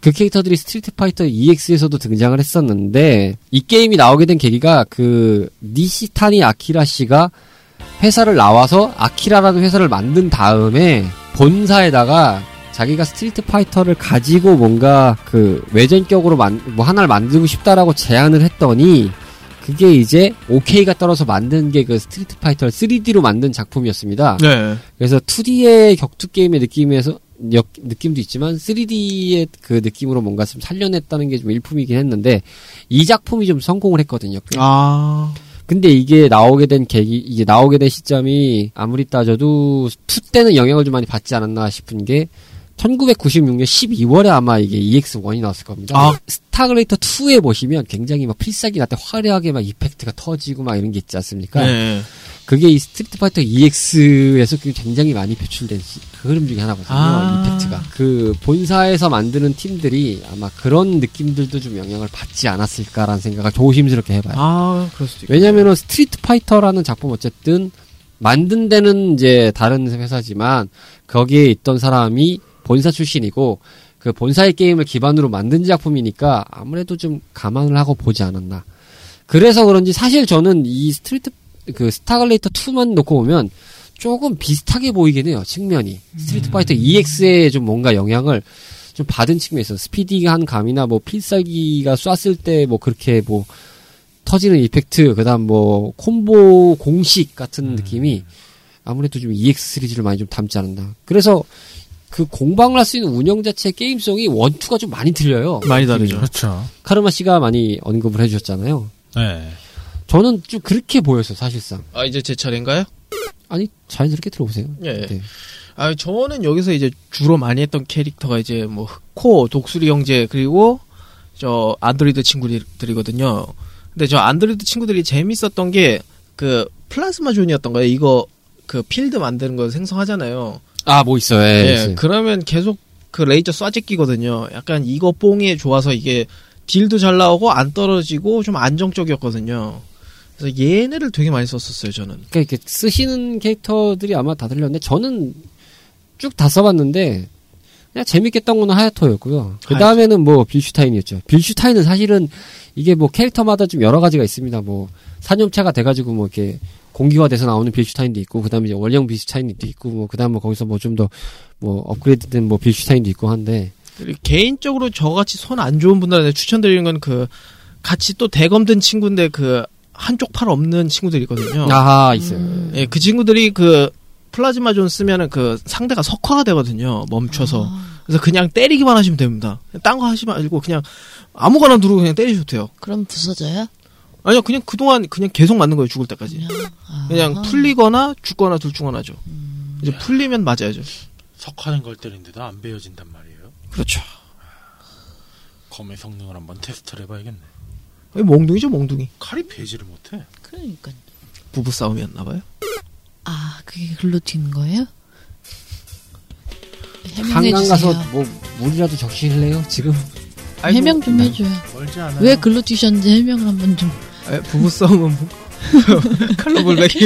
그 캐릭터들이 스트리트 파이터 EX에서도 등장을 했었는데 이 게임이 나오게 된 계기가 그 니시타니 아키라 씨가 회사를 나와서 아리카라는 회사를 만든 다음에 본사에다가 자기가 스트리트 파이터를 가지고 뭔가 그 외전격으로 만, 뭐 하나를 만들고 싶다라고 제안을 했더니 그게 이제 오케이가 떨어져서 만든 게 그 스트리트 파이터를 3D로 만든 작품이었습니다. 네. 그래서 2D의 격투 게임의 느낌에서 역, 느낌도 있지만 3D의 그 느낌으로 뭔가 좀 살려냈다는 게 좀 일품이긴 했는데 이 작품이 좀 성공을 했거든요. 아. 근데 이게 나오게 된 계기, 이게 나오게 된 시점이 아무리 따져도 2 때는 영향을 좀 많이 받지 않았나 싶은 게 1996년 12월에 아마 이게 EX1이 나왔을 겁니다. 아. 스타 글래디에이터 2에 보시면 굉장히 막 필살기 나갈 때 화려하게 막 effect가 터지고 막 이런 게 있지 않습니까? 네. 그게 이 스트리트 파이터 EX에서 굉장히 많이 표출된 시- 그 흐름 중에 하나거든요. 아. effect가. 그 본사에서 만드는 팀들이 아마 그런 느낌들도 좀 영향을 받지 않았을까라는 생각을 조심스럽게 해봐요. 아, 그럴 수도 있고. 왜냐면은 스트리트 파이터라는 작품 어쨌든 만든 데는 이제 다른 회사지만 거기에 있던 사람이 본사 출신이고 그 본사의 게임을 기반으로 만든 작품이니까 아무래도 좀 감안을 하고 보지 않았나. 그래서 그런지 사실 저는 이 스트리트 그 스타글래디에이터 2만 놓고 보면 조금 비슷하게 보이긴 해요. 측면이. 스트리트 파이터 EX에 좀 뭔가 영향을 좀 받은 있어요. 스피디한 감이나 뭐 필살기가 쐈을 때 뭐 그렇게 뭐 터지는 effect, 그 다음 뭐, 콤보 공식 같은 느낌이 아무래도 좀 EX 시리즈를 많이 좀 담지 않았나. 그래서 그 공방을 할 수 있는 운영 자체의 게임성이 one two가 좀 많이 틀려요. 많이 다르죠. 그렇죠. 카르마 씨가 많이 언급을 해주셨잖아요. 네. 저는 좀 그렇게 보였어요, 사실상. 아, 이제 제 차례인가요? 아니, 자연스럽게 들어보세요. 예. 네. 아, 저는 여기서 이제 주로 많이 했던 캐릭터가 이제 뭐 흑코, 독수리 형제 그리고 저 안드로이드 친구들이거든요. 근데 저 안드로이드 친구들이 재밌었던 게 그 플라즈마 존이었던 거예요. 이거 그 필드 만드는 거 생성하잖아요. 아, 뭐 있어요. 예, 예, 있어요. 그러면 계속 그 레이저 쏴제끼거든요. 약간 이거 뽕에 좋아서 이게 딜도 잘 나오고 안 떨어지고 좀 안정적이었거든요. 그래서 얘네를 되게 많이 썼었어요, 저는. 그러니까 이렇게 쓰시는 캐릭터들이 아마 다 들렸는데 저는 쭉 다 써봤는데 그냥 재밌게 했던 거는 하야토였고요. 그 다음에는 뭐 빌슈타인이었죠. 빌슈타인은 사실은 이게 뭐 캐릭터마다 좀 여러 가지가 있습니다. 뭐 산염차가 돼가지고 뭐 이렇게 공기화돼서 나오는 빌슈타인도 있고 그다음에 이제 원형 빌슈타인도 있고 뭐 그다음 뭐 거기서 뭐 좀 더 뭐 업그레이드된 뭐 빌슈타인도 있고 한데 개인적으로 저같이 손 안 좋은 분들한테 추천드리는 건 그, 같이 또 대검든 친구인데 그 한쪽 팔 없는 친구들이 있거든요. 아하 있어요. 음. 예, 그 친구들이 그 플라즈마 존 쓰면은 그 상대가 석화가 되거든요. 멈춰서. 아, 그래서 그냥 때리기만 하시면 됩니다. 딴 거 하지 말고 그냥 아무거나 누르고 그냥 때리셔도 돼요. 그럼 부서져요? 아니요, 그냥 그동안 그냥 계속 맞는 거예요, 죽을 때까지. 그냥, 아. 그냥 풀리거나 죽거나 둘 중 하나죠. 음. 이제 풀리면 맞아야죠. 석화는 걸 때리는데도 안 베어진단 말이에요. 그렇죠. 검의 성능을 한번 테스트를 해봐야겠네. 이게 몽둥이죠, 몽둥이. 칼이 베지를 못해. 그러니까. 부부 싸움이었나 봐요. 아, 그게 글로 튄 거예요? 한강 해명해 가서 주세요. 뭐 물이라도 적실래요? 지금 해명 좀 해줘요. 멀지 않아요. 왜 글로 튀셨는지 해명을 한번 좀. 에, 부부 싸움은 뭐. 칼로 불백이.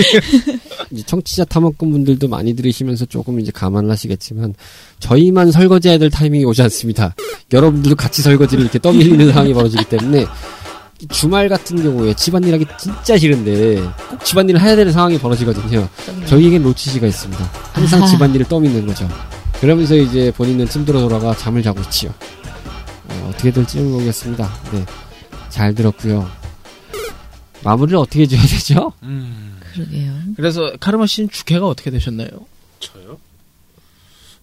이제 청취자 탐험꾼 분들도 많이 들으시면서 조금 이제 감안을 하시겠지만 저희만 설거지해야 될 타이밍이 오지 않습니다. 여러분들도 같이 설거지를 이렇게 떠밀리는 상황이 벌어지기 때문에 주말 같은 경우에 집안일 하기 진짜 싫은데 꼭 집안일을 해야 되는 상황이 벌어지거든요. 저희에겐 로치시가 있습니다. 항상 아하. 집안일을 떠미는 거죠. 그러면서 이제 본인은 침대로 돌아가 잠을 자고 있지요. 어, 떻게 될지는 모르겠습니다. 네. 잘 들었고요. 마무리를 어떻게 지어야 되죠? 음, 그러게요. 그래서 카르마 씨는 주캐가 어떻게 되셨나요? 저요?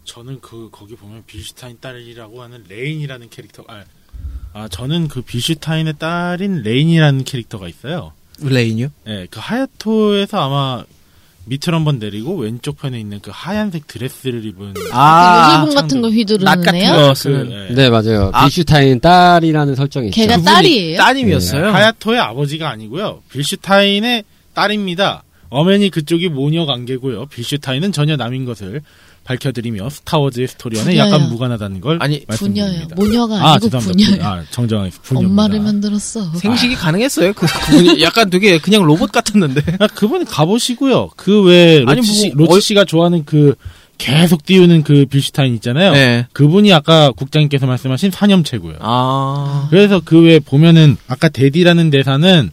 저는 그 거기 보면 빌슈타인 딸이라고 하는 레인이라는 캐릭터. 아, 아 저는 그 빌슈타인의 딸인 레인이라는 캐릭터가 있어요. 레인이요? 예, 그 하야토에서 아마 밑을 한번 내리고 왼쪽 편에 있는 그 하얀색 드레스를 입은 아, 요술봉 같은 거낫 휘두르는 애요? 거 그, 쓰는. 예. 네, 맞아요. 아. 빌슈타인 딸이라는 설정이 있죠. 걔가 딸이에요? 따님이었어요. 하야토의 아버지가 아니고요. 빌슈타인의 딸입니다. 엄연히 그쪽이 모녀 관계고요. 빌슈타인은 전혀 남인 것을 밝혀드리며 스타워즈의 스토리와는 부녀요. 약간 무관하다는 걸 아니, 부녀요. 말씀드립니다. 모녀가 아, 아니고 죄송합니다. 부녀요. 아, 정정하겠습니다. 부녀입니다. 엄마를 만들었어. 생식이 가능했어요. 그, 그분이 약간 되게 그냥 로봇 같았는데. 아, 그분 가보시고요. 그 외에 아니, 로치, 씨, 뭐, 로치 얼- 씨가 좋아하는 그 계속 띄우는 그 빌슈타인 있잖아요. 네. 그분이 아까 국장님께서 말씀하신 사념체고요. 아. 그래서 그 외에 보면은 아까 daddy라는 대사는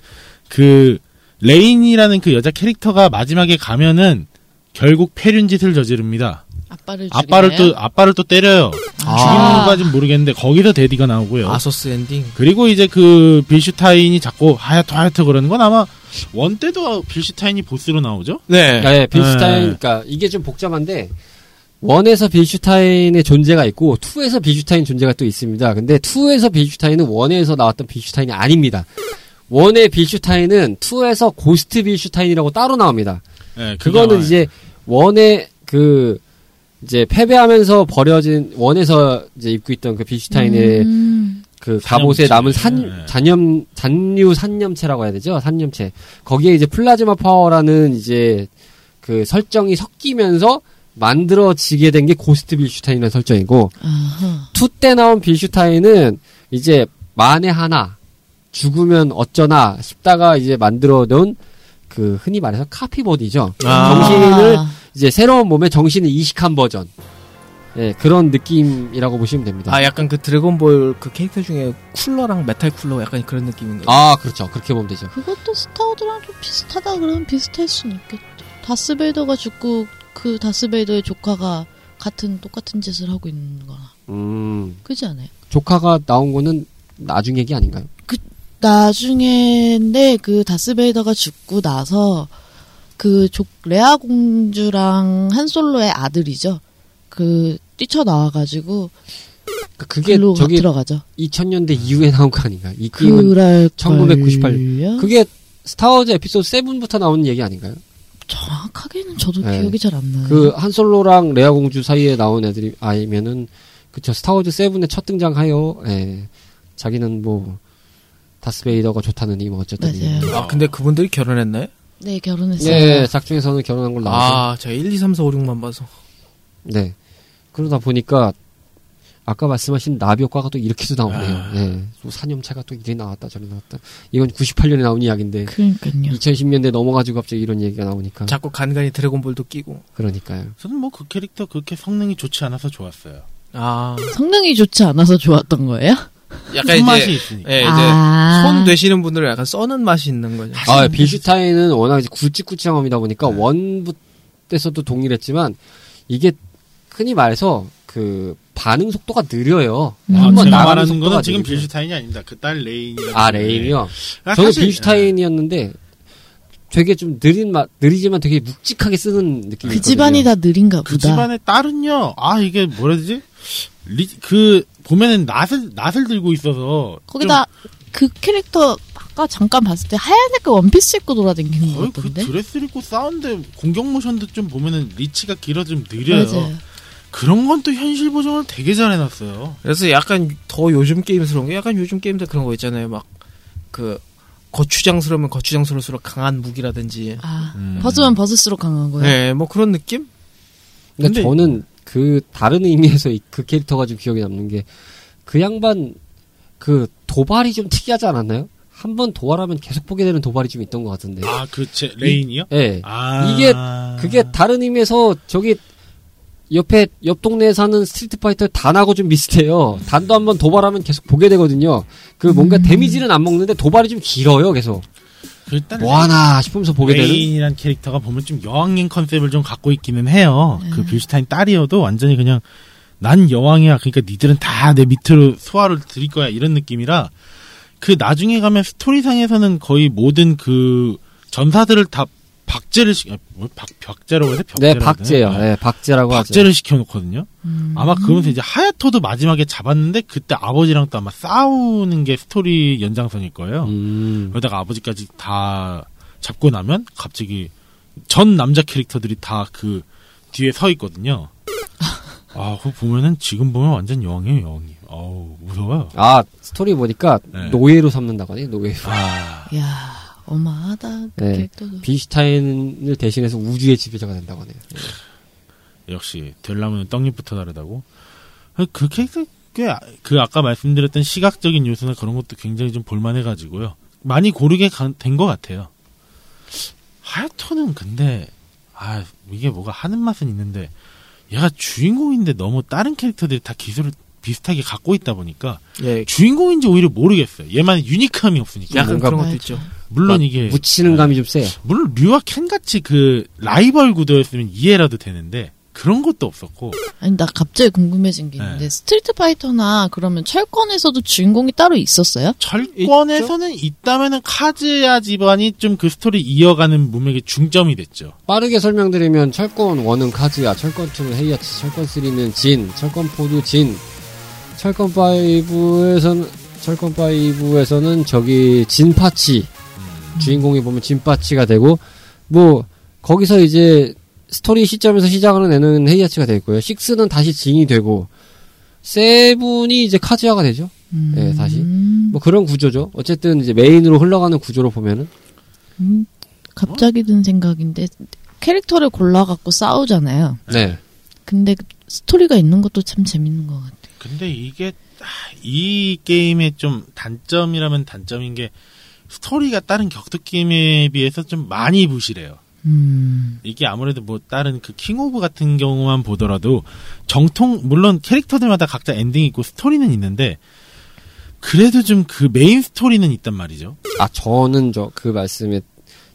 그 레인이라는 그 여자 캐릭터가 마지막에 가면은 결국 패륜 짓을 저지릅니다. 아빠를 아빠를 죽이나요? 또 아빠를 또 때려요. 아. 죽이는 것까진 모르겠는데 거기서 daddy가 나오고요. 아소스 엔딩. 그리고 이제 그 빌슈타인이 자꾸 하야토 하야토 그러는 건 아마 one 때도 빌슈타인이 보스로 나오죠? 네. 네, 빌슈타인, 네. 그러니까 이게 좀 복잡한데 one에서 빌슈타인의 존재가 있고 two에서 빌슈타인 존재가 또 있습니다. 근데 two에서 빌슈타인은 one에서 나왔던 빌슈타인이 아닙니다. one의 빌슈타인은 two에서 고스트 빌슈타인이라고 따로 나옵니다. 네, 그거는 이제 one의 그 이제 패배하면서 버려진 one에서 이제 입고 있던 그 빌슈타인의 음, 그 갑옷에 사념체. 남은 산 네. 잔념 잔류 사념체라고 해야 되죠 사념체 거기에 이제 플라즈마 파워라는 이제 그 설정이 섞이면서 만들어지게 된 게 고스트 빌슈타인이라는 설정이고. two 때 나온 빌슈타인은 이제 만에 하나 죽으면 어쩌나 싶다가 이제 만들어 놓은 그 흔히 말해서 copy body죠 아. 정신을 이제 새로운 몸에 정신을 이식한 버전 예 그런 느낌이라고 보시면 됩니다. 아, 약간 그 드래곤볼 그 캐릭터 중에 쿨러랑 메탈 쿨러 약간 그런 느낌인가요? 아, 그렇죠. 그렇게 보면 되죠. 그것도 스타워즈랑 좀 비슷하다 그러면 비슷할 수는 있겠죠. 다스베이더가 죽고 그 다스베이더의 조카가 같은 똑같은 짓을 하고 있는 거나 음, 그지 않아요? 조카가 나온 거는 나중 얘기 아닌가요? 나중에 그 다스베이더가 죽고 나서 그 조, 레아 공주랑 한솔로의 아들이죠. 그 뛰쳐 나와가지고 그- 그게 글로 저기 들어가죠. 2000년대 이후에 나온 거 아닌가요? 이 게임은 그랄 1998. 걸요? 그게 스타워즈 에피소드 7부터 나오는 얘기 아닌가요? 정확하게는 저도 네. 기억이 잘 안 나요. 그 한솔로랑 레아 공주 사이에 나온 애들이 아니면은 그쵸 스타워즈 7의 첫 등장하여 예. 자기는 뭐 다스베이더가 좋다느니 뭐 어쨌든 맞아요. 아, 근데 그분들이 결혼했나요? 네 결혼했어요. 네, 작중에서는 결혼한 걸로 나오죠. 아, 제가 1, 2, 3, 4, 5, 6만 봐서. 네. 그러다 보니까 아까 말씀하신 나비 효과가 또 이렇게도 나오네요. 아. 예. 또 산염체가 또 이리 나왔다 저리 나왔다. 이건 98년에 나온 이야기인데 그러니까요. 2010년대 넘어가지고 갑자기 이런 얘기가 나오니까 자꾸 간간히 드래곤볼도 끼고. 그러니까요. 저는 뭐 그 캐릭터 그렇게 성능이 좋지 않아서 좋았어요. 아, 성능이 좋지 않아서 좋았던 거예요? 약간 이제, 있으니까. 예, 이제 아. 손 되시는 분들은 약간 써는 맛이 있는 거죠. 아, 빌슈타인은 워낙 이제 굵직굵직함이다 보니까 네. 원부 때서도 동일했지만 이게 흔히 말해서 그 반응 속도가 느려요. 음. 아, 한번 제가 나가는 말하는 속도가 거는 지금. 빌슈타인이 아닙니다. 그 딸 레인이라는. 아. 레인이요. 아, 저는 빌슈타인이었는데 되게 좀 느린 맛 느리지만 되게 묵직하게 쓰는 느낌이 그 집안이 다 느린가 보다. 그 집안의 딸은요. 아 이게 뭐라 해야 되지? 리, 그 보면은 낫을 낫을 들고 있어서 거기다 그 캐릭터 아까 잠깐 봤을 때 하얀색 그 원피스 입고 돌아다니는 거의 그 같던데. 드레스 입고 싸우는데 공격 모션도 좀 보면은 리치가 길어 좀 느려요. 맞아요. 그런 건 또 현실 보정을 되게 잘 해놨어요. 그래서 약간 더 요즘 게임스러운 게 약간 요즘 게임들 그런 거 있잖아요. 막 그 거추장스러우면 거추장스러울수록 강한 무기라든지. 아 음. 벗으면 벗을수록 강한 거예요. 네, 뭐 그런 느낌? 근데, 근데- 저는 그 다른 의미에서 이- 그 캐릭터가 좀 기억에 남는 게 그 양반 그 도발이 좀 특이하지 않았나요? 한 번 도발하면 계속 보게 되는 도발이 좀 있던 것 같은데. 아 그 제 레인이요? 예. 아 이게 그게 다른 의미에서 저기 옆에 옆 동네에 사는 스트리트 파이터 단하고 좀 비슷해요. 단도 한 번 도발하면 계속 보게 되거든요. 그 뭔가 음. 데미지는 안 먹는데 도발이 좀 길어요. 계속 그 뭐 하나 싶으면서 보게 되는. 레인이란 캐릭터가 보면 좀 여왕인 컨셉을 좀 갖고 있기는 해요. 네. 그 빌슈타인 딸이어도 완전히 그냥 난 여왕이야. 그러니까 니들은 다 내 밑으로 수하로 들일 거야. 이런 느낌이라 그 나중에 가면 스토리상에서는 거의 모든 그 전사들을 다 박제를 시, 아, 뭐 박, 박제라고 해서 네, 벽제라고 박제요. 되나? 네, 박제라고 하죠. 박제를 시켜놓거든요. 음. 아마 그러면서 이제 하야토도 마지막에 잡았는데 그때 아버지랑 또 아마 싸우는 게 스토리 연장선일 거예요. 음. 그러다가 아버지까지 다 잡고 나면 갑자기 전 남자 캐릭터들이 다 그 뒤에 서 있거든요. 아, 그거 보면은 지금 보면 완전 여왕이에요, 여왕이. 어우, 무서워요. 아 스토리 보니까 네. 노예로 삼는다고 하네. 노예로. 아, 야 어마하다 그 네. 캐릭터도. 비슈타인을 대신해서 우주의 지배자가 된다고 하네요. 역시 되려면 떡잎부터 다르다고. 그 캐릭터 꽤그 아까 말씀드렸던 시각적인 요소나 그런 것도 굉장히 좀 볼만해가지고요. 많이 고르게 된 것 같아요. 하야토는 근데 아 이게 뭐가 하는 맛은 있는데 얘가 주인공인데 너무 다른 캐릭터들이 다 기술을 비슷하게 갖고 있다 보니까 예, 주인공인지 오히려 모르겠어요. 얘만 유니크함이 없으니까. 약간 뭔가 그런 것도. 있죠. 물론 막 이게 묻히는 감이 좀 세요. 물론 류와 켄 같이 그 라이벌 구도였으면 이해라도 되는데 그런 것도 없었고 아니 나 갑자기 궁금해진 게 있는데 네. 스트리트 파이터나 그러면 철권에서도 주인공이 따로 있었어요? 철권에서는 있다면은 카즈야 집안이 좀 그 스토리 이어가는 문맥의 중점이 됐죠. 빠르게 설명드리면 철권 1은 카즈야, 철권 2는 헤이아치, 철권 3는 진, 철권 4도 진, 철권 5에서는 철권 5에서는 저기 진파치 주인공이 보면 진파치가 되고 뭐 거기서 이제 스토리 시점에서 시작하는 애는 헤이아치가 되고요. 6는 다시 진이 되고 seven이 이제 카즈야가 되죠. 네, 다시. 음, 뭐 그런 구조죠. 어쨌든 이제 메인으로 흘러가는 구조로 보면은 음, 갑자기 든 생각인데 캐릭터를 골라 갖고 싸우잖아요. 네. 근데 스토리가 있는 것도 참 재밌는 것 같아. 근데 이게 아, 이 게임의 좀 단점이라면 단점인 게 스토리가 다른 격투 게임에 비해서 좀 많이 부실해요. 음, 이게 아무래도 뭐 다른 그 킹오브 같은 경우만 보더라도 정통 물론 캐릭터들마다 각자 엔딩이 있고 스토리는 있는데 그래도 좀 그 메인 스토리는 있단 말이죠. 아 저는 저 그 말씀에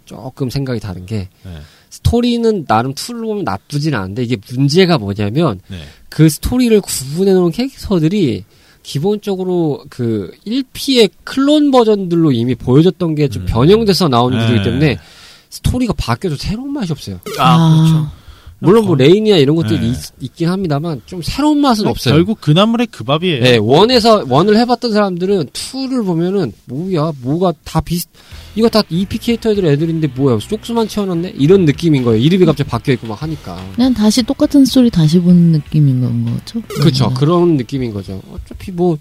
조금 생각이 다른 게 네. 스토리는 나름 two로 보면 나쁘진 않은데 이게 문제가 뭐냐면 네. 그 스토리를 구분해 놓은 캐릭터들이 기본적으로 그 1P의 클론 버전들로 이미 보여줬던 게좀 음. 변형돼서 나오는 네. 구조이기 때문에 스토리가 바뀌어도 새로운 맛이 없어요. 아, 그렇죠. 물론 뭐 레이니아 이런 것들이 네. 있, 긴 합니다만 좀 새로운 맛은 없어요. 결국 그 나물의 그 밥이에요. 네, one에서 one을 해봤던 사람들은 two를 보면은 뭐야, 뭐가 다 비슷. 이거 다 2P 캐릭터들 애들인데 뭐야, 쪽수만 채워놨네 이런 느낌인 거예요. 이름이 갑자기 바뀌어 있고 막 하니까. 그냥 다시 똑같은 스토리 다시 보는 느낌인 건 거죠? 그렇죠, 음. 그런 느낌인 거죠. 어차피 뭐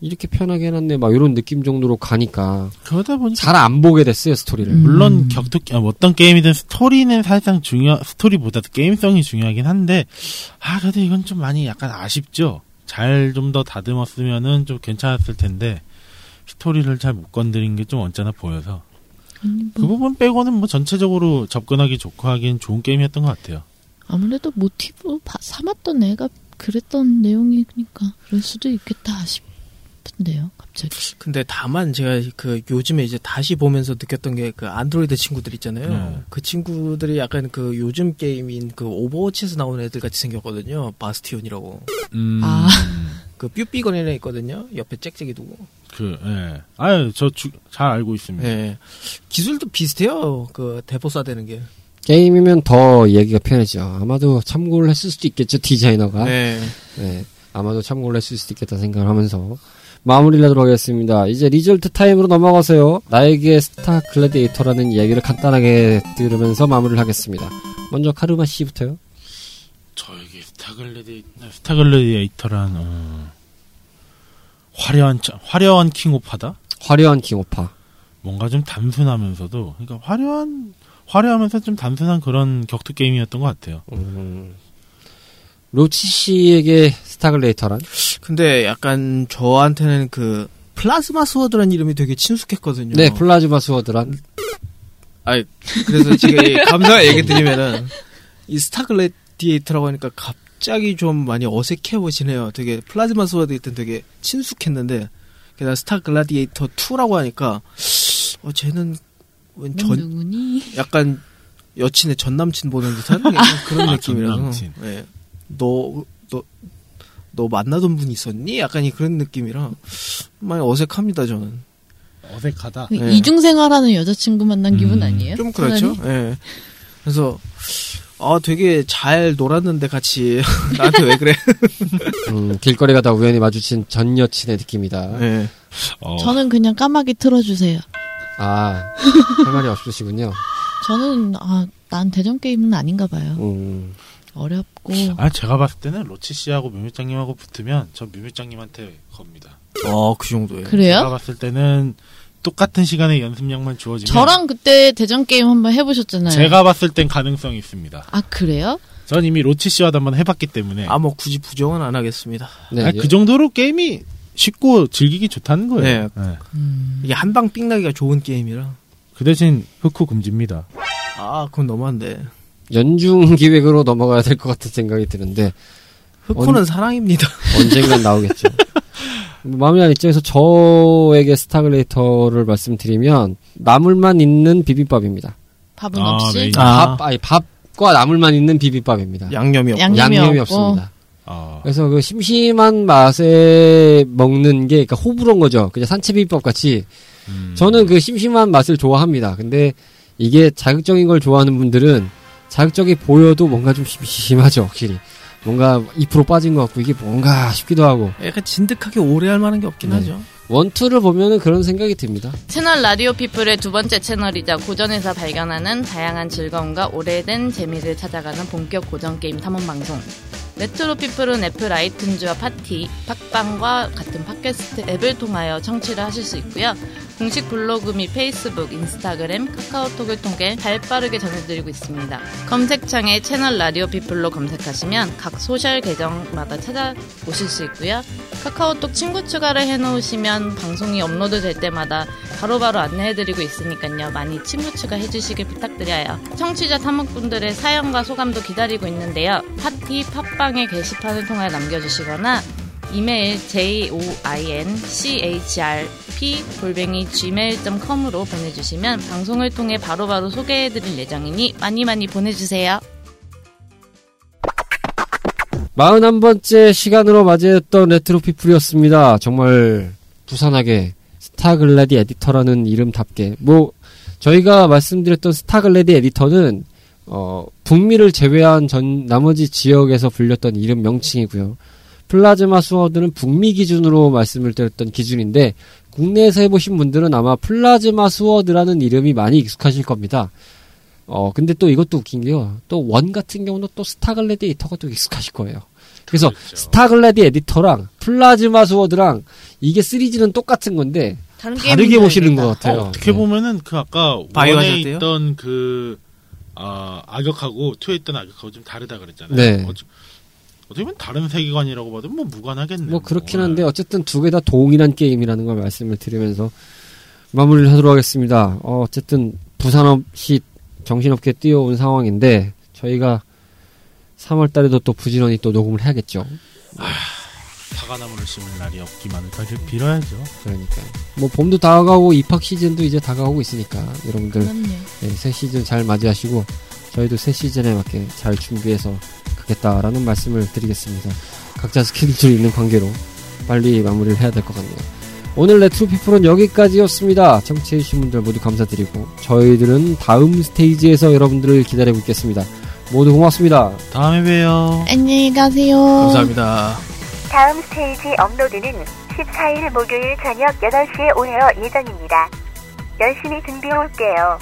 이렇게 편하게 해놨네, 막 이런 느낌 정도로 가니까 그러다 보니까 잘안 보게 됐어요 스토리를. 음. 물론 격투 아, 어떤 게임이든 스토리는 사실상 중요 스토리보다도 게임성이 중요하긴 한데 아 그래도 이건 좀 많이 약간 아쉽죠. 잘 좀 더 다듬었으면은 좀 괜찮았을 텐데 스토리를 잘 못 건드린 게 좀 언짢아 보여서 아니, 그 뭐, 부분 빼고는 뭐 전체적으로 접근하기 좋고 하기엔 좋은 게임이었던 것 같아요. 아무래도 모티브 바- 삼았던 애가 그랬던 내용이니까 그럴 수도 있겠다 싶. 싶은데요, 갑자기. 근데 다만 제가 그 요즘에 이제 다시 보면서 느꼈던 게 그 안드로이드 친구들 있잖아요. 네. 그 친구들이 약간 그 요즘 게임인 그 오버워치에서 나오는 애들 같이 생겼거든요. 바스티온이라고. 음, 아. 그 삐삐거리는 애 있거든요. 옆에 짹짹이 두고. 그, 예. 아유, 저, 주, 잘 알고 있습니다. 예. 기술도 비슷해요. 그 대포 쏴대는 게. 게임이면 더 얘기가 편해져. 아마도 참고를 했을 수도 있겠죠, 디자이너가. 네. 네, 아마도 참고를 했을 수도 있겠다 생각을 하면서 마무리를 하도록 하겠습니다. 이제 result time으로 넘어가서요. 나에게 스타 글래디에이터라는 이야기를 간단하게 들으면서 마무리를 하겠습니다. 먼저 카르마 씨부터요. 저에게 스타글래디, 스타글래디에이터란, 어, 화려한, 차- 화려한 킹오파다? 화려한 킹오파. 뭔가 좀 단순하면서도, 그러니까 화려한, 화려하면서 좀 단순한 그런 격투 게임이었던 것 같아요. 음, 로치 씨에게 스타 글래디에이터란? 근데 약간 저한테는 그 플라즈마 스워드라는 이름이 되게 친숙했거든요. 네, 플라즈마 스워드란? 아 그래서 지금 이 감사 얘기 드리면은 이 스타글래디에이터라고 하니까 갑 자기 좀 많이 어색해보시네요. 되게 플라즈마 스워드 있던 되게 친숙했는데 게다가 스타글래디에이터 2라고 하니까 어 쟤는 웬넌전 누구니? 약간 여친의 전 남친 보는 듯한 그런 아, 느낌이라서 전남친. 예. 너, 너, 너 만나던 분 있었니? 약간 이 그런 느낌이라 많이 어색합니다 저는. 어색하다. 네. 이중 생활하는 여자친구 만난 기분 음. 아니에요? 좀 그렇죠. 예. 그래서 아 되게 잘 놀았는데 같이 나한테 왜 그래? 음, 길거리 가다 우연히 마주친 전 여친의 느낌이다. 예. 어, 저는 그냥 까마귀 틀어주세요. 아, 할 말이 없으시군요. 저는 아, 난 대전 게임은 아닌가 봐요. 음, 어렵고 아, 제가 봤을 때는 로치 씨하고 묘묘장님하고 붙으면 전 묘묘장님한테 겁니다. 어그 정도예요. 제가 그래요? 봤을 때는 똑같은 시간에 연습량만 주어지면 저랑 그때 대전 게임 한번 해보셨잖아요. 제가 봤을 땐 가능성이 있습니다. 아 그래요? 전 이미 로치 씨와도 한번 해봤기 때문에 아 뭐 굳이 부정은 안 하겠습니다. 네. 아니, 그 정도로 게임이 쉽고 즐기기 좋다는 거예요. 네. 네. 음, 이게 한방 삥나기가 좋은 게임이라. 그 대신 흑후 금지입니다. 아 그건 너무한데. 연중 기획으로 넘어가야 될 것 같은 생각이 드는데 흑호는 언- 사랑입니다. 언젠간 나오겠죠. 마무리한 입장에서 저에게 스타글래디에이터를 말씀드리면 나물만 있는 비빔밥입니다. 밥은 아, 없이 메인. 아. 밥 아니 밥과 나물만 있는 비빔밥입니다. 양념이 없고. 양- 양념이 양념이 없고. 없습니다. 아, 그래서 그 심심한 맛에 먹는 게 그러니까 호불호인 거죠. 그냥 산채 비빔밥 같이 음. 저는 그 심심한 맛을 좋아합니다. 근데 이게 자극적인 걸 좋아하는 분들은 자극적이 보여도 뭔가 좀 심심하죠, 확실히. 뭔가 2% 빠진 것 같고 이게 뭔가 싶기도 하고 약간 진득하게 오래 할 만한 게 없긴 네. 하죠. one two를 보면은 그런 생각이 듭니다. 채널 라디오 피플의 두 번째 채널이자 고전에서 발견하는 다양한 즐거움과 오래된 재미를 찾아가는 본격 고전 게임 탐험 방송. 레트로 피플은 애플 아이튠즈와 팟티, 팟빵과 같은 팟캐스트 앱을 통하여 청취를 하실 수 있고요. 공식 블로그 및 페이스북, 인스타그램, 카카오톡을 통해 발 빠르게 전해드리고 있습니다. 검색창에 채널 라디오 피플로 검색하시면 각 소셜 계정마다 찾아보실 수 있고요. 카카오톡 친구 추가를 해놓으시면 방송이 업로드 될 때마다 바로바로 안내해드리고 있으니까요. 많이 친구 추가해주시길 부탁드려요. 청취자 탐험분들의 사연과 소감도 기다리고 있는데요. 팟티 팟빵의 게시판을 통해 남겨주시거나 이메일 joinchrp 골뱅이 gmail.com으로 보내주시면 방송을 통해 바로 바로 소개해드릴 예정이니 많이 많이 보내주세요. 41번째 시간으로 맞이했던 레트로 피플이었습니다. 정말 부산하게 스타글래디에이터라는 이름답게 뭐 저희가 말씀드렸던 스타글래디에이터는 어 북미를 제외한 전 나머지 지역에서 불렸던 이름 명칭이고요. Plasma Sword는 북미 기준으로 말씀을 드렸던 기준인데 국내에서 해보신 분들은 아마 Plasma Sword라는 이름이 많이 익숙하실 겁니다. 어, 근데 또 이것도 웃긴 게요. 또 one 같은 경우는 또 Star Gladiator가 또 익숙하실 거예요. 그래서 그렇죠. Star Gladiator랑 Plasma Sword랑 이게 시리즈는 똑같은 건데 다른 다르게 보시는 줄 것. 같아요. 어, 어떻게 네. 보면은 그 아까 바이오 one에? 있던 그 아, 악역하고 two에 있던 악역하고 좀 다르다 그랬잖아요. 네. 어, 어떻게 보면 다른 세계관이라고 봐도 뭐 무관하겠네요. 뭐 그렇긴 한데 어쨌든 두 개 다 동일한 게임이라는 걸 말씀을 드리면서 마무리를 하도록 하겠습니다. 어, 어쨌든 부산 없이 정신없게 뛰어온 상황인데 저희가 3월 달에도 또 부지런히 또 녹음을 해야겠죠. 사과나무를 심을 날이 없기만을 빌- 빌어야죠. 그러니까 뭐 봄도 다가오고 입학 시즌도 이제 다가오고 있으니까 여러분들. 네, 새 시즌 잘 맞이하시고 저희도 새 시즌에 맞게 잘 준비해서 가겠다라는 말씀을 드리겠습니다. 각자 스케줄이 있는 관계로 빨리 마무리를 해야 될 것 같네요. 오늘 레트로피플은 여기까지였습니다. 청취해주신 분들 모두 감사드리고 저희들은 다음 스테이지에서 여러분들을 기다리고 있겠습니다. 모두 고맙습니다. 다음에 봬요. 안녕히 가세요. 감사합니다. 다음 스테이지 업로드는 14일 목요일 저녁 8시에 오늘 예정입니다. 열심히 준비해 올게요.